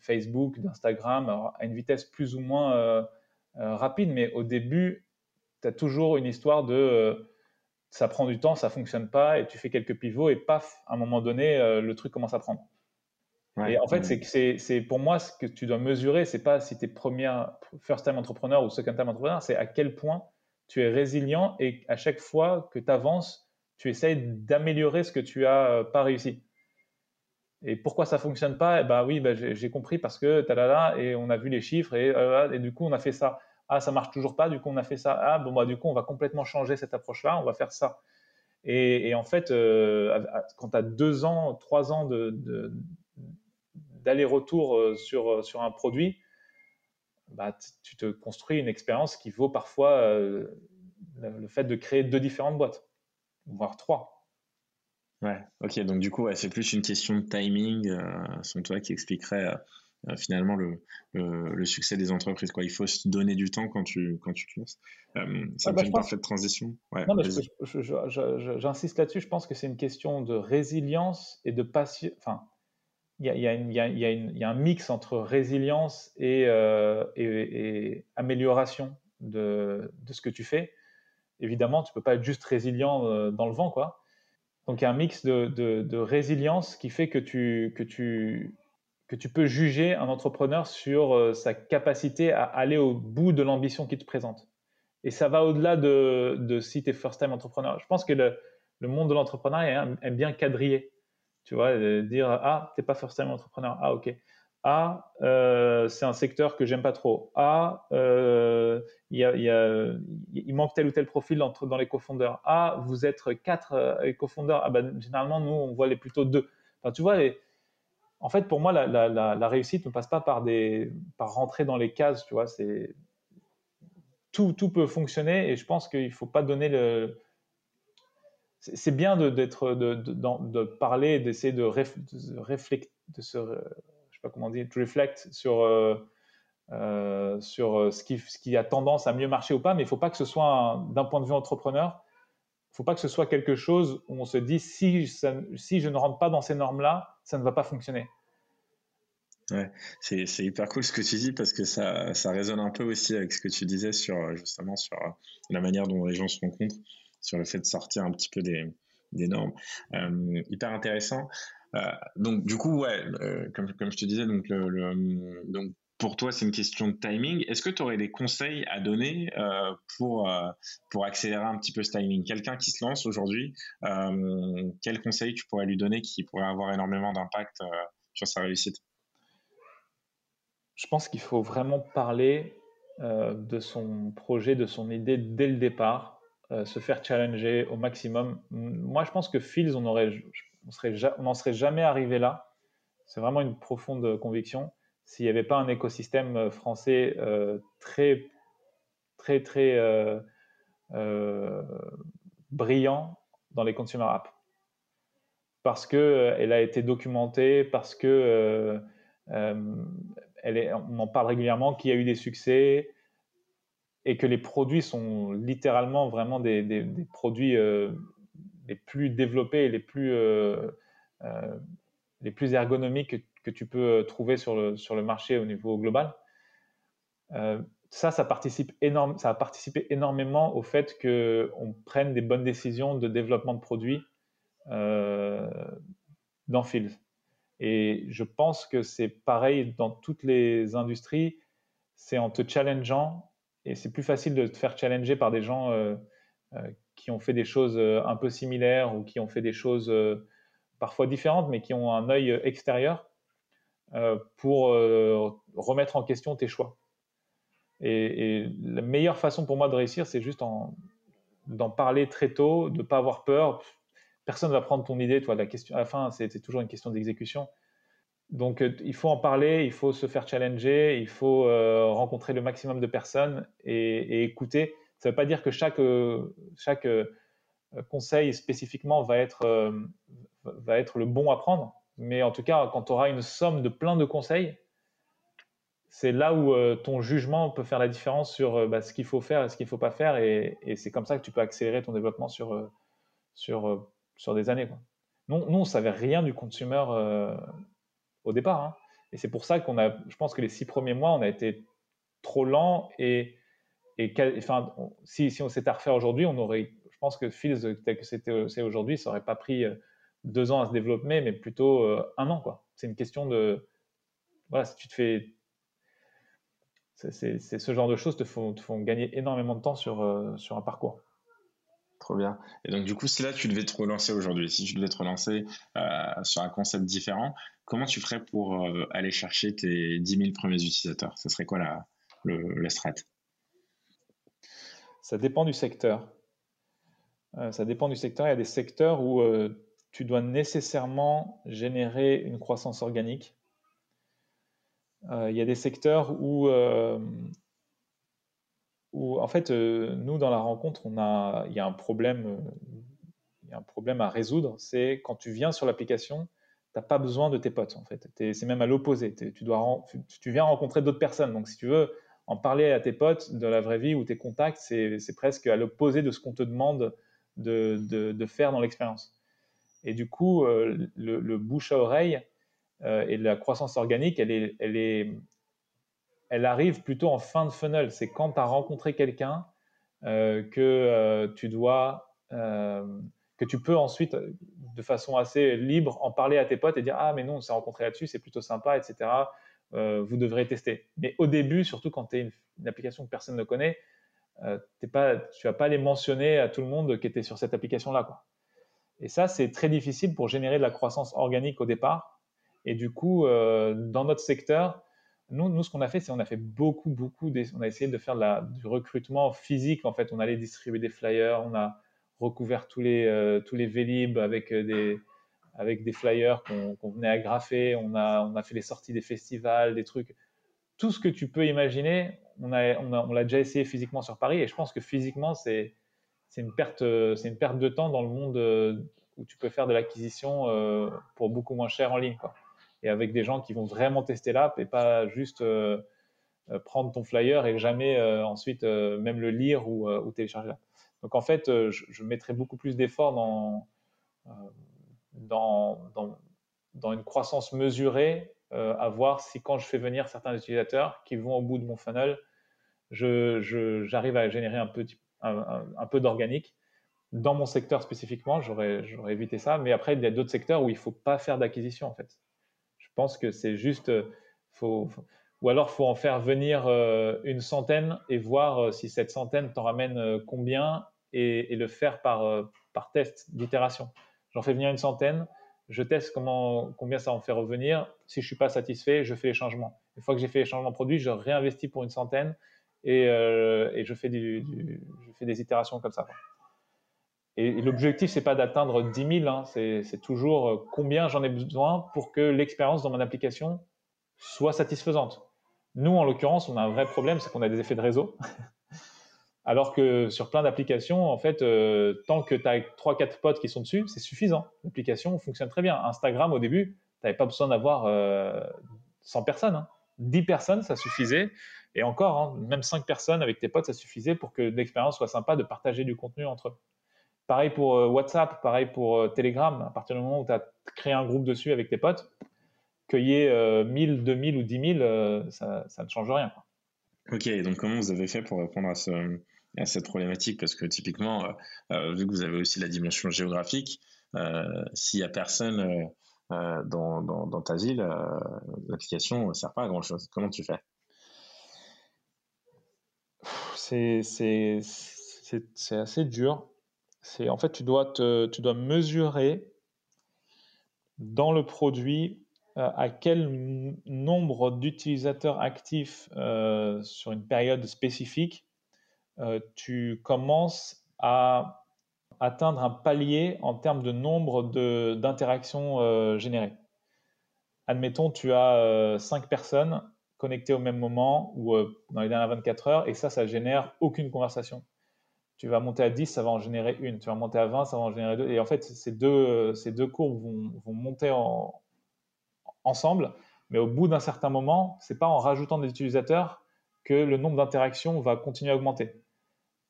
Facebook, d'Instagram, à une vitesse plus ou moins euh, euh, rapide, mais au début, tu as toujours une histoire de euh, ça prend du temps, ça fonctionne pas, et tu fais quelques pivots, et paf, à un moment donné, le truc commence à prendre et en fait, c'est c'est pour moi ce que tu dois mesurer, c'est pas si tu es premier first time entrepreneur ou second time entrepreneur, c'est à quel point tu es résilient et à chaque fois que tu avances, tu essayes d'améliorer ce que tu as euh, pas réussi. Et pourquoi ça fonctionne pas? Eh ben oui, ben j'ai compris parce que talala et on a vu les chiffres et, euh, et du coup on a fait ça. Ah, ça marche toujours pas, du coup on a fait ça. Ah bon bah du coup on va complètement changer cette approche-là, on va faire ça. Et, et en fait, euh, quand tu as deux ans, trois ans de, de d'aller-retour euh, sur, euh, sur un produit, bah, tu te construis une expérience qui vaut parfois euh, le fait de créer deux différentes boîtes, voire trois. Ouais, ok, donc du coup, c'est plus une question de timing, euh, toi qui expliquerait finalement le, le, succès des entreprises. Quoi. Il faut se donner du temps quand tu, quand tu te lances. ça bah, fait une parfaite transition. J'insiste là-dessus, je pense que c'est une question de résilience et de patience. Enfin, il y, a, un mix entre résilience et, euh, amélioration de, ce que tu fais. Évidemment, tu ne peux pas être juste résilient euh, dans le vent. Quoi. Donc il y a un mix de, résilience qui fait que tu, peux juger un entrepreneur sur euh, sa capacité à aller au bout de l'ambition qu'il te présente. Et ça va au-delà de, si tu es first-time entrepreneur. Je pense que le, le monde de l'entrepreneuriat est bien quadrillé. Tu vois, dire ah, t'es pas forcément entrepreneur. Ah, ok. Ah, euh, c'est un secteur que j'aime pas trop. Ah, euh, y a, il manque tel ou tel profil dans, dans les cofondeurs. Ah, vous êtes quatre euh, cofondeurs. Ah, ben, généralement, nous, on voit les plutôt deux. Enfin, tu vois, en fait, pour moi, la, réussite ne passe pas par, des, par rentrer dans les cases. Tu vois, c'est tout, tout peut fonctionner et je pense qu'il ne faut pas donner le, c'est bien de, d'être, de, parler, d'essayer de, réfléchir, de se, je sais pas comment dire, reflect sur, euh, euh, sur euh, ce qui, ce qui a tendance à mieux marcher ou pas, mais il ne faut pas que ce soit, d'un point de vue entrepreneur, faut pas que ce soit quelque chose où on se dit si, si je ne rentre pas dans ces normes-là, ça ne va pas fonctionner. Ouais, c'est, c'est hyper cool ce que tu dis parce que ça, ça résonne un peu aussi avec ce que tu disais sur justement sur la manière dont les gens se rencontrent sur le fait de sortir un petit peu des, normes. Euh, hyper intéressant. Euh, donc du coup, ouais, euh, comme, je te disais, donc, pour toi, c'est une question de timing. Est-ce que tu aurais des conseils à donner pour, pour accélérer un petit peu ce timing? Quelqu'un qui se lance aujourd'hui, euh, quels conseils tu pourrais lui donner qui pourrait avoir énormément d'impact sur sa réussite? Je pense qu'il faut vraiment parler de son projet, de son idée dès le départ. Euh, se faire challenger au maximum. Moi, je pense que Fields, on n'en serait jamais arrivé là. C'est vraiment une profonde conviction. S'il n'y avait pas un écosystème euh, français euh, très, très, très brillant dans les consumer apps. Parce qu'elle a été documentée, parce que est, on en parle régulièrement, qu'il y a eu des succès, et que les produits sont littéralement vraiment des, produits euh, les plus développés et les plus, euh, euh, ergonomiques que, tu peux trouver sur le, sur le marché au niveau global. ça, ça, participe énorme, ça a participé énormément au fait qu'on prenne des bonnes décisions de développement de produits dans Fields. Et je pense que c'est pareil dans toutes les industries, c'est en te challengeant et c'est plus facile de te faire challenger par des gens euh, euh, qui ont fait des choses euh, un peu similaires ou qui ont fait des choses parfois différentes, mais qui ont un œil extérieur pour remettre en question tes choix. Et, la meilleure façon pour moi de réussir, c'est juste d'en parler très tôt, de ne pas avoir peur. Personne ne va prendre ton idée. Toi, la question, à la fin, c'est toujours une question d'exécution. Donc, il faut en parler, il faut se faire challenger, il faut rencontrer le maximum de personnes et, écouter. Ça ne veut pas dire que chaque, chaque conseil spécifiquement va être, le bon à prendre, mais en tout cas, quand tu auras une somme de plein de conseils, c'est là où euh, ton jugement peut faire la différence sur euh, bah, ce qu'il faut faire et ce qu'il ne faut pas faire. Et, c'est comme ça que tu peux accélérer ton développement euh, sur des années. Quoi. Nous, nous, on ne savait rien du consumer au départ. Hein. Et c'est pour ça qu'on a, je pense que les six premiers mois, on a été trop lent. Et, et enfin, si, on s'était à refaire aujourd'hui, on aurait, je pense que Fields, tel que c'est aujourd'hui, ça n'aurait pas pris deux ans à se développer, mais plutôt un an. C'est une question de. Voilà, si tu te fais c'est ce genre de choses te font, te font, gagner énormément de temps sur, euh, sur un parcours. Trop bien. Et donc, du coup, si là, tu devais te relancer aujourd'hui, si tu devais te relancer euh, sur un concept différent, comment tu ferais pour euh, aller chercher tes 10 000 premiers utilisateurs? Ce serait quoi la, le, la strat? Ça dépend du secteur. ça dépend du secteur. Il y a des secteurs où tu dois nécessairement générer une croissance organique euh, il y a des secteurs où, euh, où en fait, euh, nous, dans la rencontre, on a, il y a un problème, à résoudre. C'est quand tu viens sur l'application, tu n'as pas besoin de tes potes, en fait. C'est même à l'opposé. Tu, viens rencontrer d'autres personnes. Donc, si tu veux en parler à tes potes de la vraie vie ou tes contacts, c'est presque à l'opposé de ce qu'on te demande de, faire dans l'expérience. Et du coup, le, le, bouche à oreille, euh, et la croissance organique, elle, est, elle arrive plutôt en fin de funnel. C'est quand tu as rencontré quelqu'un euh, que euh, tu dois, que tu peux ensuite, de façon assez libre, en parler à tes potes et dire Ah, mais non, on s'est rencontré là-dessus, c'est plutôt sympa, etc. vous devrez tester. Mais au début, surtout quand tu es une, application que personne ne connaît, pas, tu vas pas les mentionner à tout le monde qui était sur cette application-là. Et ça, c'est très difficile pour générer de la croissance organique au départ et du coup, euh, dans notre secteur, nous, ce qu'on a fait, c'est on a fait beaucoup, beaucoup, on a essayé de faire du recrutement physique. En fait, on allait distribuer des flyers, on a recouvert tous les, euh, tous les Vélib avec euh, des, avec des flyers qu'on venait agrafer. On a, on a fait les sorties des festivals, des trucs. Tout ce que tu peux imaginer, on l'a on on déjà essayé physiquement sur Paris. Et je pense que physiquement, c'est une, perte, une perte de temps dans le monde où tu peux faire de l'acquisition pour beaucoup moins cher en ligne. Et avec des gens qui vont vraiment tester l'app et pas juste euh, euh, prendre ton flyer et jamais euh, ensuite même le lire ou, télécharger. Donc en fait, je, je mettrai beaucoup plus d'efforts dans, dans, dans, une croissance mesurée à voir si quand je fais venir certains utilisateurs qui vont au bout de mon funnel, j'arrive à générer un peu, un, un peu d'organique. Dans mon secteur spécifiquement, j'aurais évité ça. Mais après, il y a d'autres secteurs où il ne faut pas faire d'acquisition en fait. Je pense que c'est juste, euh, ou alors faut en faire venir euh, une centaine et voir euh, si cette centaine t'en ramène combien et, le faire par, par test d'itération. J'en fais venir une centaine, je teste combien ça en fait revenir. Si je suis pas satisfait, je fais les changements. Une fois que j'ai fait les changements produits, je réinvestis pour une centaine et, je fais des itérations comme ça. Et, l'objectif, c'est pas d'atteindre 10 000, hein. c'est toujours euh, combien j'en ai besoin pour que l'expérience dans mon application soit satisfaisante. Nous, en l'occurrence, on a un vrai problème, c'est qu'on a des effets de réseau. Alors que sur plein d'applications, en fait, euh, tant que tu as 3-4 potes qui sont dessus, c'est suffisant. L'application fonctionne très bien. Instagram, au début, tu n'avais pas besoin d'avoir 100 euh, personnes. 10 hein. personnes, ça suffisait. Et encore, hein, même 5 personnes avec tes potes, ça suffisait pour que l'expérience soit sympa de partager du contenu entre eux. Pareil pour euh, WhatsApp, pareil pour euh, Telegram. À partir du moment où tu as créé un groupe dessus avec tes potes, qu'il y ait 1000, 2000 ou 10 000, ça, ne change rien. Ok, donc comment vous avez fait pour répondre à, cette problématique? Parce que typiquement, euh, vu que vous avez aussi la dimension géographique, s'il n'y a personne dans, ta ville, l'application ne sert pas à grand-chose. Comment tu fais? C'est assez dur c'est en fait tu dois tu dois mesurer dans le produit euh, à quel nombre d'utilisateurs actifs euh, sur une période spécifique euh, tu commences à atteindre un palier en termes de nombre d'interactions générées. admettons, tu as cinq personnes connectées au même moment ou dans les dernières 24 heures, et ça, ça génère aucune conversation. Tu vas monter à 10, ça va en générer une. Tu vas monter à 20, ça va en générer deux. Et en fait, ces deux, ces deux courbes vont, vont monter en, ensemble, mais au bout d'un certain moment, c'est pas en rajoutant des utilisateurs que le nombre d'interactions va continuer à augmenter.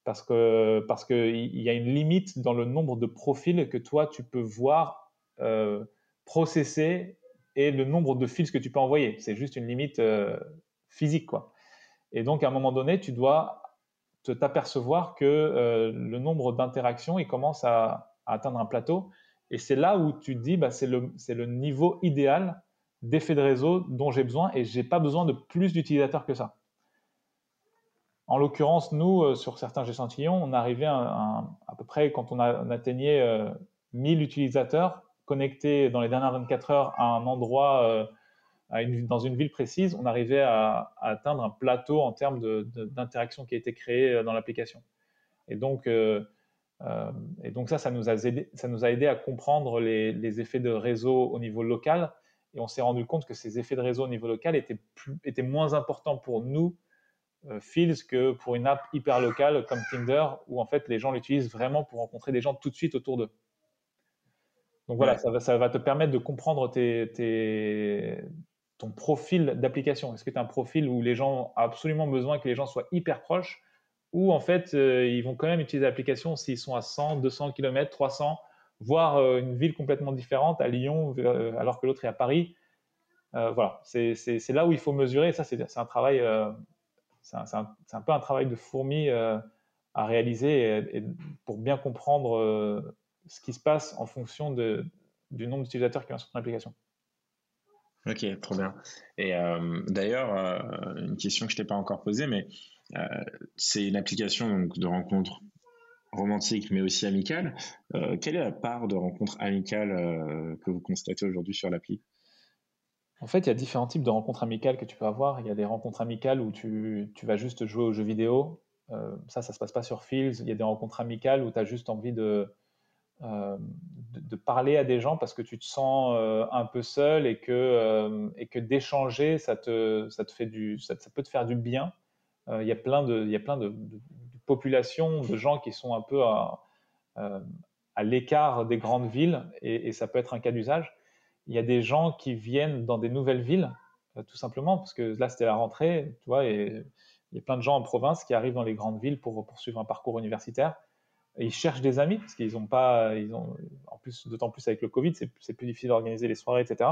Parce que parce qu'il y a une limite dans le nombre de profils que toi tu peux voir, euh, processer et le nombre de fils que tu peux envoyer. C'est juste une limite euh, physique, quoi. Et donc à un moment donné, tu dois t'apercevoir que euh, le nombre d'interactions il commence à, atteindre un plateau. Et c'est là où tu te dis, bah, c'est le, le niveau idéal d'effets de réseau dont j'ai besoin et j'ai pas besoin de plus d'utilisateurs que ça. En l'occurrence, nous, euh, sur certains échantillons, on arrivait à, peu près, quand on, atteignait 1000 euh, utilisateurs connectés dans les dernières 24 heures à un endroit, euh, dans une ville précise, on arrivait à, atteindre un plateau en termes d'interaction qui a été créé dans l'application. Et donc, et donc ça, ça nous, a aidé, ça nous a aidé à comprendre les, les effets de réseau au niveau local et on s'est rendu compte que ces effets de réseau au niveau local étaient, plus, étaient moins importants pour nous, euh, Fields, que pour une app hyper locale comme Tinder, où en fait les gens l'utilisent vraiment pour rencontrer des gens tout de suite autour d'eux. Donc voilà, ça, va, ça, va, te permettre de comprendre tes, ton profil d'application? Est-ce que tu as un profil où les gens ont absolument besoin que les gens soient hyper proches, ou en fait euh, ils vont quand même utiliser l'application s'ils sont à 100, 200 km, 300 voir euh, une ville complètement différente à Lyon euh, alors que l'autre est à Paris. Voilà, c'est là où il faut mesurer. Ça, c'est un travail, c'est un, peu un travail de fourmi à réaliser et, pour bien comprendre ce qui se passe en fonction du nombre d'utilisateurs qui ont sur ton application. Ok, trop bien. Et d'ailleurs, une question que je t'ai pas encore posée, mais c'est une application de rencontre romantique mais aussi amicale. Euh, quelle est la part de rencontres amicales euh, que vous constatez aujourd'hui sur l'appli? En fait, il y a différents types de rencontres amicales que tu peux avoir. Il y a des rencontres amicales où tu, tu vas juste jouer aux jeux vidéo. Euh, ça, ça se passe pas sur Fields. Il y a des rencontres amicales où tu as juste envie de, de, parler à des gens parce que tu te sens un peu seul et que, et que d'échanger, ça, te, ça, te fait du, ça, peut te faire du bien. il y a plein de, y a plein de population de gens qui sont un peu à, euh, à l'écart des grandes villes, et, ça peut être un cas d'usage. Il y a des gens qui viennent dans des nouvelles villes, euh, tout simplement, parce que là, c'était la rentrée, tu vois, et il y a plein de gens en province qui arrivent dans les grandes villes pour poursuivre un parcours universitaire. Ils cherchent des amis, parce qu'ils n'ont pas, ils ont, en plus, d'autant plus avec le Covid, c'est plus difficile d'organiser les soirées, etc.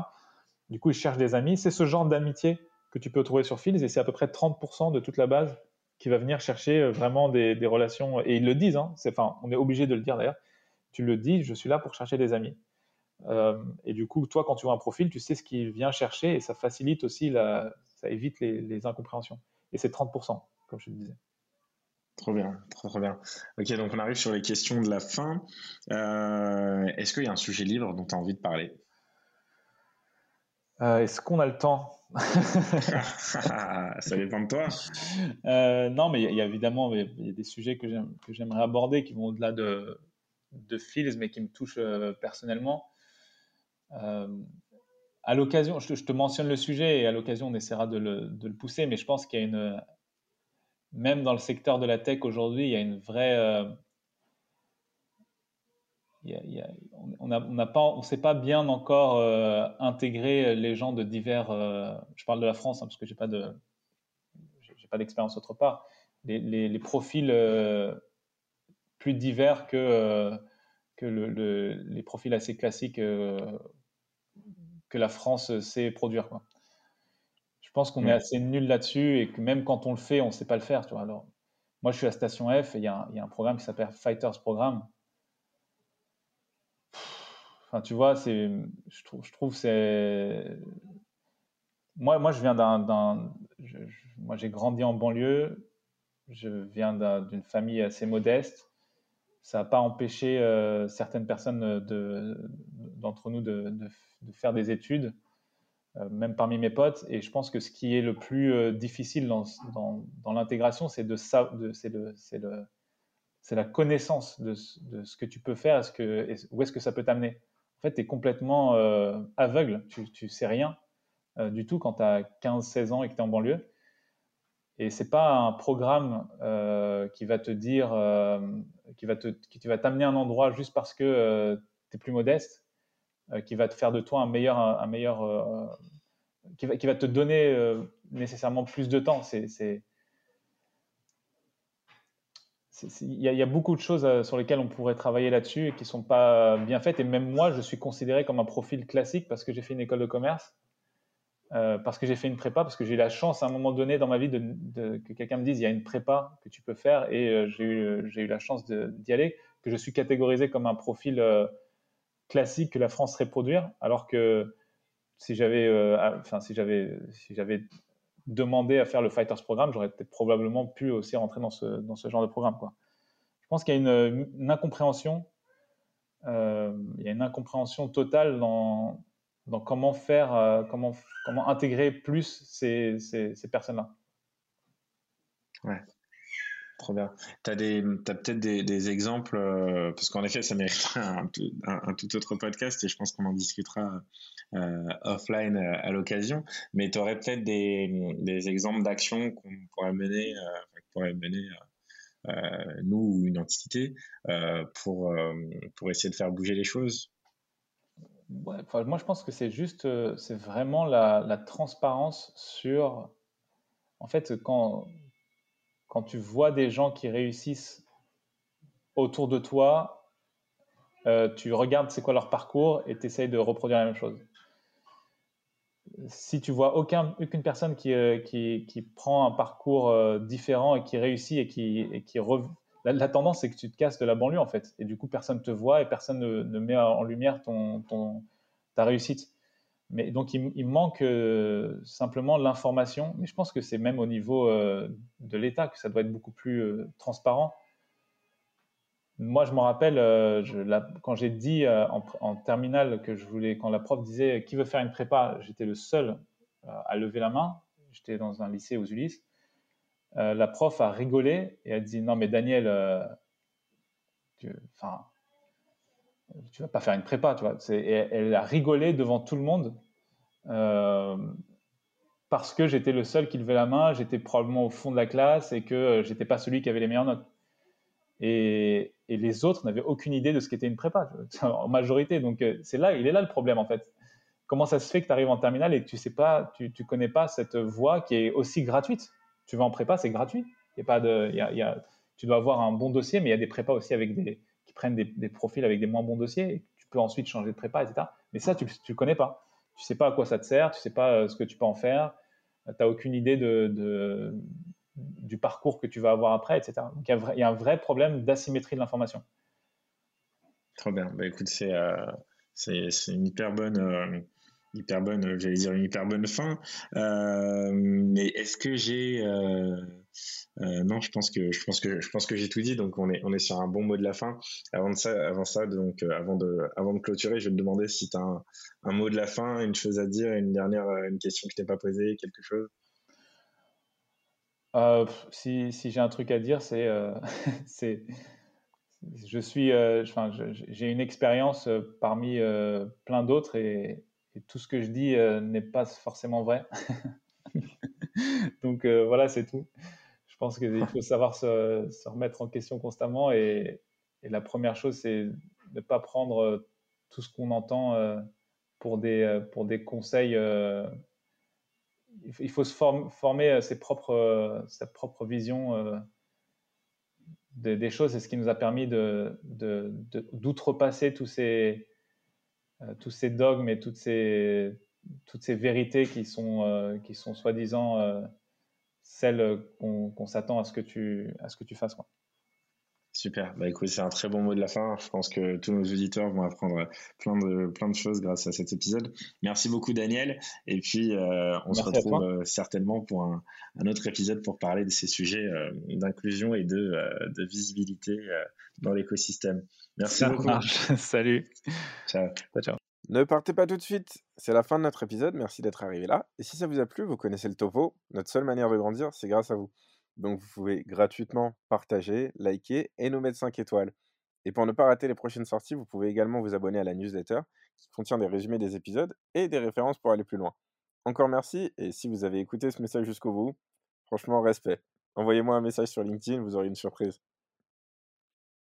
Du coup, ils cherchent des amis. C'est ce genre d'amitié que tu peux trouver sur Fields, et c'est à peu près 30% de toute la base qui va venir chercher euh, vraiment des, relations. Et ils le disent, hein, enfin, on est obligé de le dire d'ailleurs. Tu le dis, je suis là pour chercher des amis. Euh, et du coup, toi, quand tu vois un profil, tu sais ce qu'il vient chercher et ça facilite aussi, la, ça évite les, incompréhensions. Et c'est 30%, comme je te disais. Trop bien, trop, trop bien. Ok, donc on arrive sur les questions de la fin. Euh, est-ce qu'il y a un sujet libre dont tu as envie de parler? Est-ce qu'on a le temps? Ça dépend de toi. Euh, non, mais il y, a évidemment y a des sujets que j'aimerais aborder qui vont au-delà de, de Fields, mais qui me touchent euh, personnellement. Euh, à l'occasion, je, te mentionne le sujet et à l'occasion, on essaiera de le, de le, pousser, mais je pense qu'il y a une. Même dans le secteur de la tech aujourd'hui, il y a une vraie on n'a pas, on sait pas bien encore euh, intégrer les gens de divers. Euh, je parle de la France hein, parce que j'ai pas de, j'ai pas d'expérience autre part. Les, profils euh, plus divers que que les profils assez classiques que la France sait produire. Quoi. Je pense qu'on est assez nul là-dessus et que même quand on le fait, on ne sait pas le faire. Tu vois. Alors, moi, je suis à Station F et il y, a un programme qui s'appelle Fighters Programme Enfin, tu vois, c'est, je trouve, je trouve c'est. Moi, moi, je viens d'un. Moi, j'ai grandi en banlieue. Je viens d'une famille assez modeste. Ça n'a pas empêché euh, certaines personnes de, d'entre nous de, de, faire des études, même parmi mes potes. Et je pense que ce qui est le plus euh, difficile dans, l'intégration, c'est de c'est le, c'est la connaissance de, de, ce que tu peux faire, où est-ce que ça peut t'amener en fait, tu es complètement euh, aveugle, tu, tu sais rien. du tout quand tu as 15-16 ans et que tu es en banlieue. Et c'est pas un programme qui va te dire, qui qui va t'amener à un endroit juste parce que tu es plus modeste, qui va te faire de toi un meilleur, un, meilleur, qui va, qui va te donner nécessairement plus de temps. Il y, a beaucoup de choses euh, sur lesquelles on pourrait travailler là-dessus et qui ne sont pas bien faites. Et même moi, je suis considéré comme un profil classique parce que j'ai fait une école de commerce, euh, parce que j'ai fait une prépa, parce que j'ai eu la chance à un moment donné dans ma vie que quelqu'un me dise il y a une prépa que tu peux faire et euh, j'ai eu, eu, la chance d'y aller, que je suis catégorisé comme un profil classique que la France serait produire, alors que si j'avais enfin, si si j'avais demander à faire le Fighters Programme, j'aurais probablement pu aussi rentrer dans ce, dans ce genre de programme. Quoi. Je pense qu'il y a une, incompréhension, euh, il y a une incompréhension totale dans, dans comment faire, euh, comment, comment intégrer plus ces, ces, ces personnes-là. Ouais. Trop. Tu as, peut-être des, exemples, euh, parce qu'en effet, ça mériterait un, tout autre podcast et je pense qu'on en discutera euh, offline euh, à l'occasion. Mais tu aurais peut-être des, exemples d'actions qu'on pourrait mener, pourrait mener nous ou une entité pour, essayer de faire bouger les choses Moi, je pense que c'est juste, c'est vraiment la transparence sur. En fait, quand quand tu vois des gens qui réussissent autour de toi, euh, tu regardes c'est quoi leur parcours et tu essayes de reproduire la même chose. Si tu vois aucun, aucune personne qui, euh, qui, qui, prend un parcours euh, différent et qui réussit et qui, et qui la, tendance c'est que tu te casses de la banlieue en fait. Et du coup, personne ne te voit et personne ne, met en lumière ton, ta réussite. Mais donc, il, manque euh, simplement l'information. Mais je pense que c'est même au niveau euh, de l'État que ça doit être beaucoup plus euh, transparent. Moi, je me rappelle, quand j'ai dit en, en, terminale que je voulais, quand la prof disait qui veut faire une prépa, j'étais le seul à lever la main. J'étais dans un lycée aux Ulysses. la prof a rigolé et a dit non, mais Daniel, enfin tu vas pas faire une prépa, tu vois. elle a rigolé devant tout le monde euh, parce que j'étais le seul qui levait la main, j'étais probablement au fond de la classe et que euh, j'étais pas celui qui avait les meilleures notes. Et, les autres n'avaient aucune idée de ce qu'était une prépa, en majorité. Donc euh, c'est là, il est là le problème en fait. Comment ça se fait que tu arrives en terminale et que tu sais pas, tu, connais pas cette voie qui est aussi gratuite? Tu vas en prépa, c'est gratuit. Il y a pas de, tu dois avoir un bon dossier, mais il y a des prépas aussi avec des, prennent des, profils avec des moins bons dossiers tu peux ensuite changer de prépa, etc. Mais ça, tu ne connais pas. Tu sais pas à quoi ça te sert, tu sais pas euh, ce que tu peux en faire, tu n'as aucune idée du parcours que tu vas avoir après, etc. Donc il y, a un vrai problème d'asymétrie de l'information. Trop bien. Bah, écoute, c'est euh, une hyper bonne. Euh, hyper bonne, j'allais dire une hyper bonne fin. mais est-ce que j'ai euh, non, je pense que je pense que je pense que j'ai tout dit. Donc on est on est sur un bon mot de la fin. Avant de ça, avant ça, donc euh, avant de avant de clôturer, je vais te demander si tu as un, mot de la fin, une chose à dire, une dernière euh, une question que je t'ai pas posée, quelque chose. si, si j'ai un truc à dire, c'est c'est je suis j'ai une expérience parmi plein d'autres et, et, tout ce que je dis n'est pas forcément vrai. Donc voilà, c'est tout. Je pense qu'il faut savoir se, remettre en question constamment. Et, la première chose, c'est de ne pas prendre euh, tout ce qu'on entend euh, pour des, euh, pour des conseils. Il faut se former ses propres, sa propre vision des, choses. C'est ce qui nous a permis d'outrepasser de, tous, ces, tous ces dogmes et toutes ces, toutes ces vérités qui sont, qui sont soi-disant euh, qu'on s'attend à ce que tu à ce que tu fasses quoi. Super. Bah écoute, c'est un très bon mot de la fin. Je pense que tous nos auditeurs vont apprendre plein de plein de choses grâce à cet épisode. Merci beaucoup Daniel. Et puis euh, on se retrouve euh, certainement pour un, un, autre épisode pour parler de ces sujets d'inclusion et de, de visibilité dans l'écosystème. Merci Ça beaucoup. Marche. Salut. Ciao. Ciao. Ne partez pas tout de suite, c'est la fin de notre épisode, merci d'être arrivé là. Et si ça vous a plu, vous connaissez le topo, notre seule manière de grandir, c'est grâce à vous. Donc vous pouvez gratuitement partager, liker et nous mettre 5 étoiles. Et pour ne pas rater les prochaines sorties, vous pouvez également vous abonner à la newsletter qui contient des résumés des épisodes et des références pour aller plus loin. encore merci. Et si vous avez écouté ce message jusqu'au bout, franchement, respect. Envoyez-moi un message sur LinkedIn, vous aurez une surprise.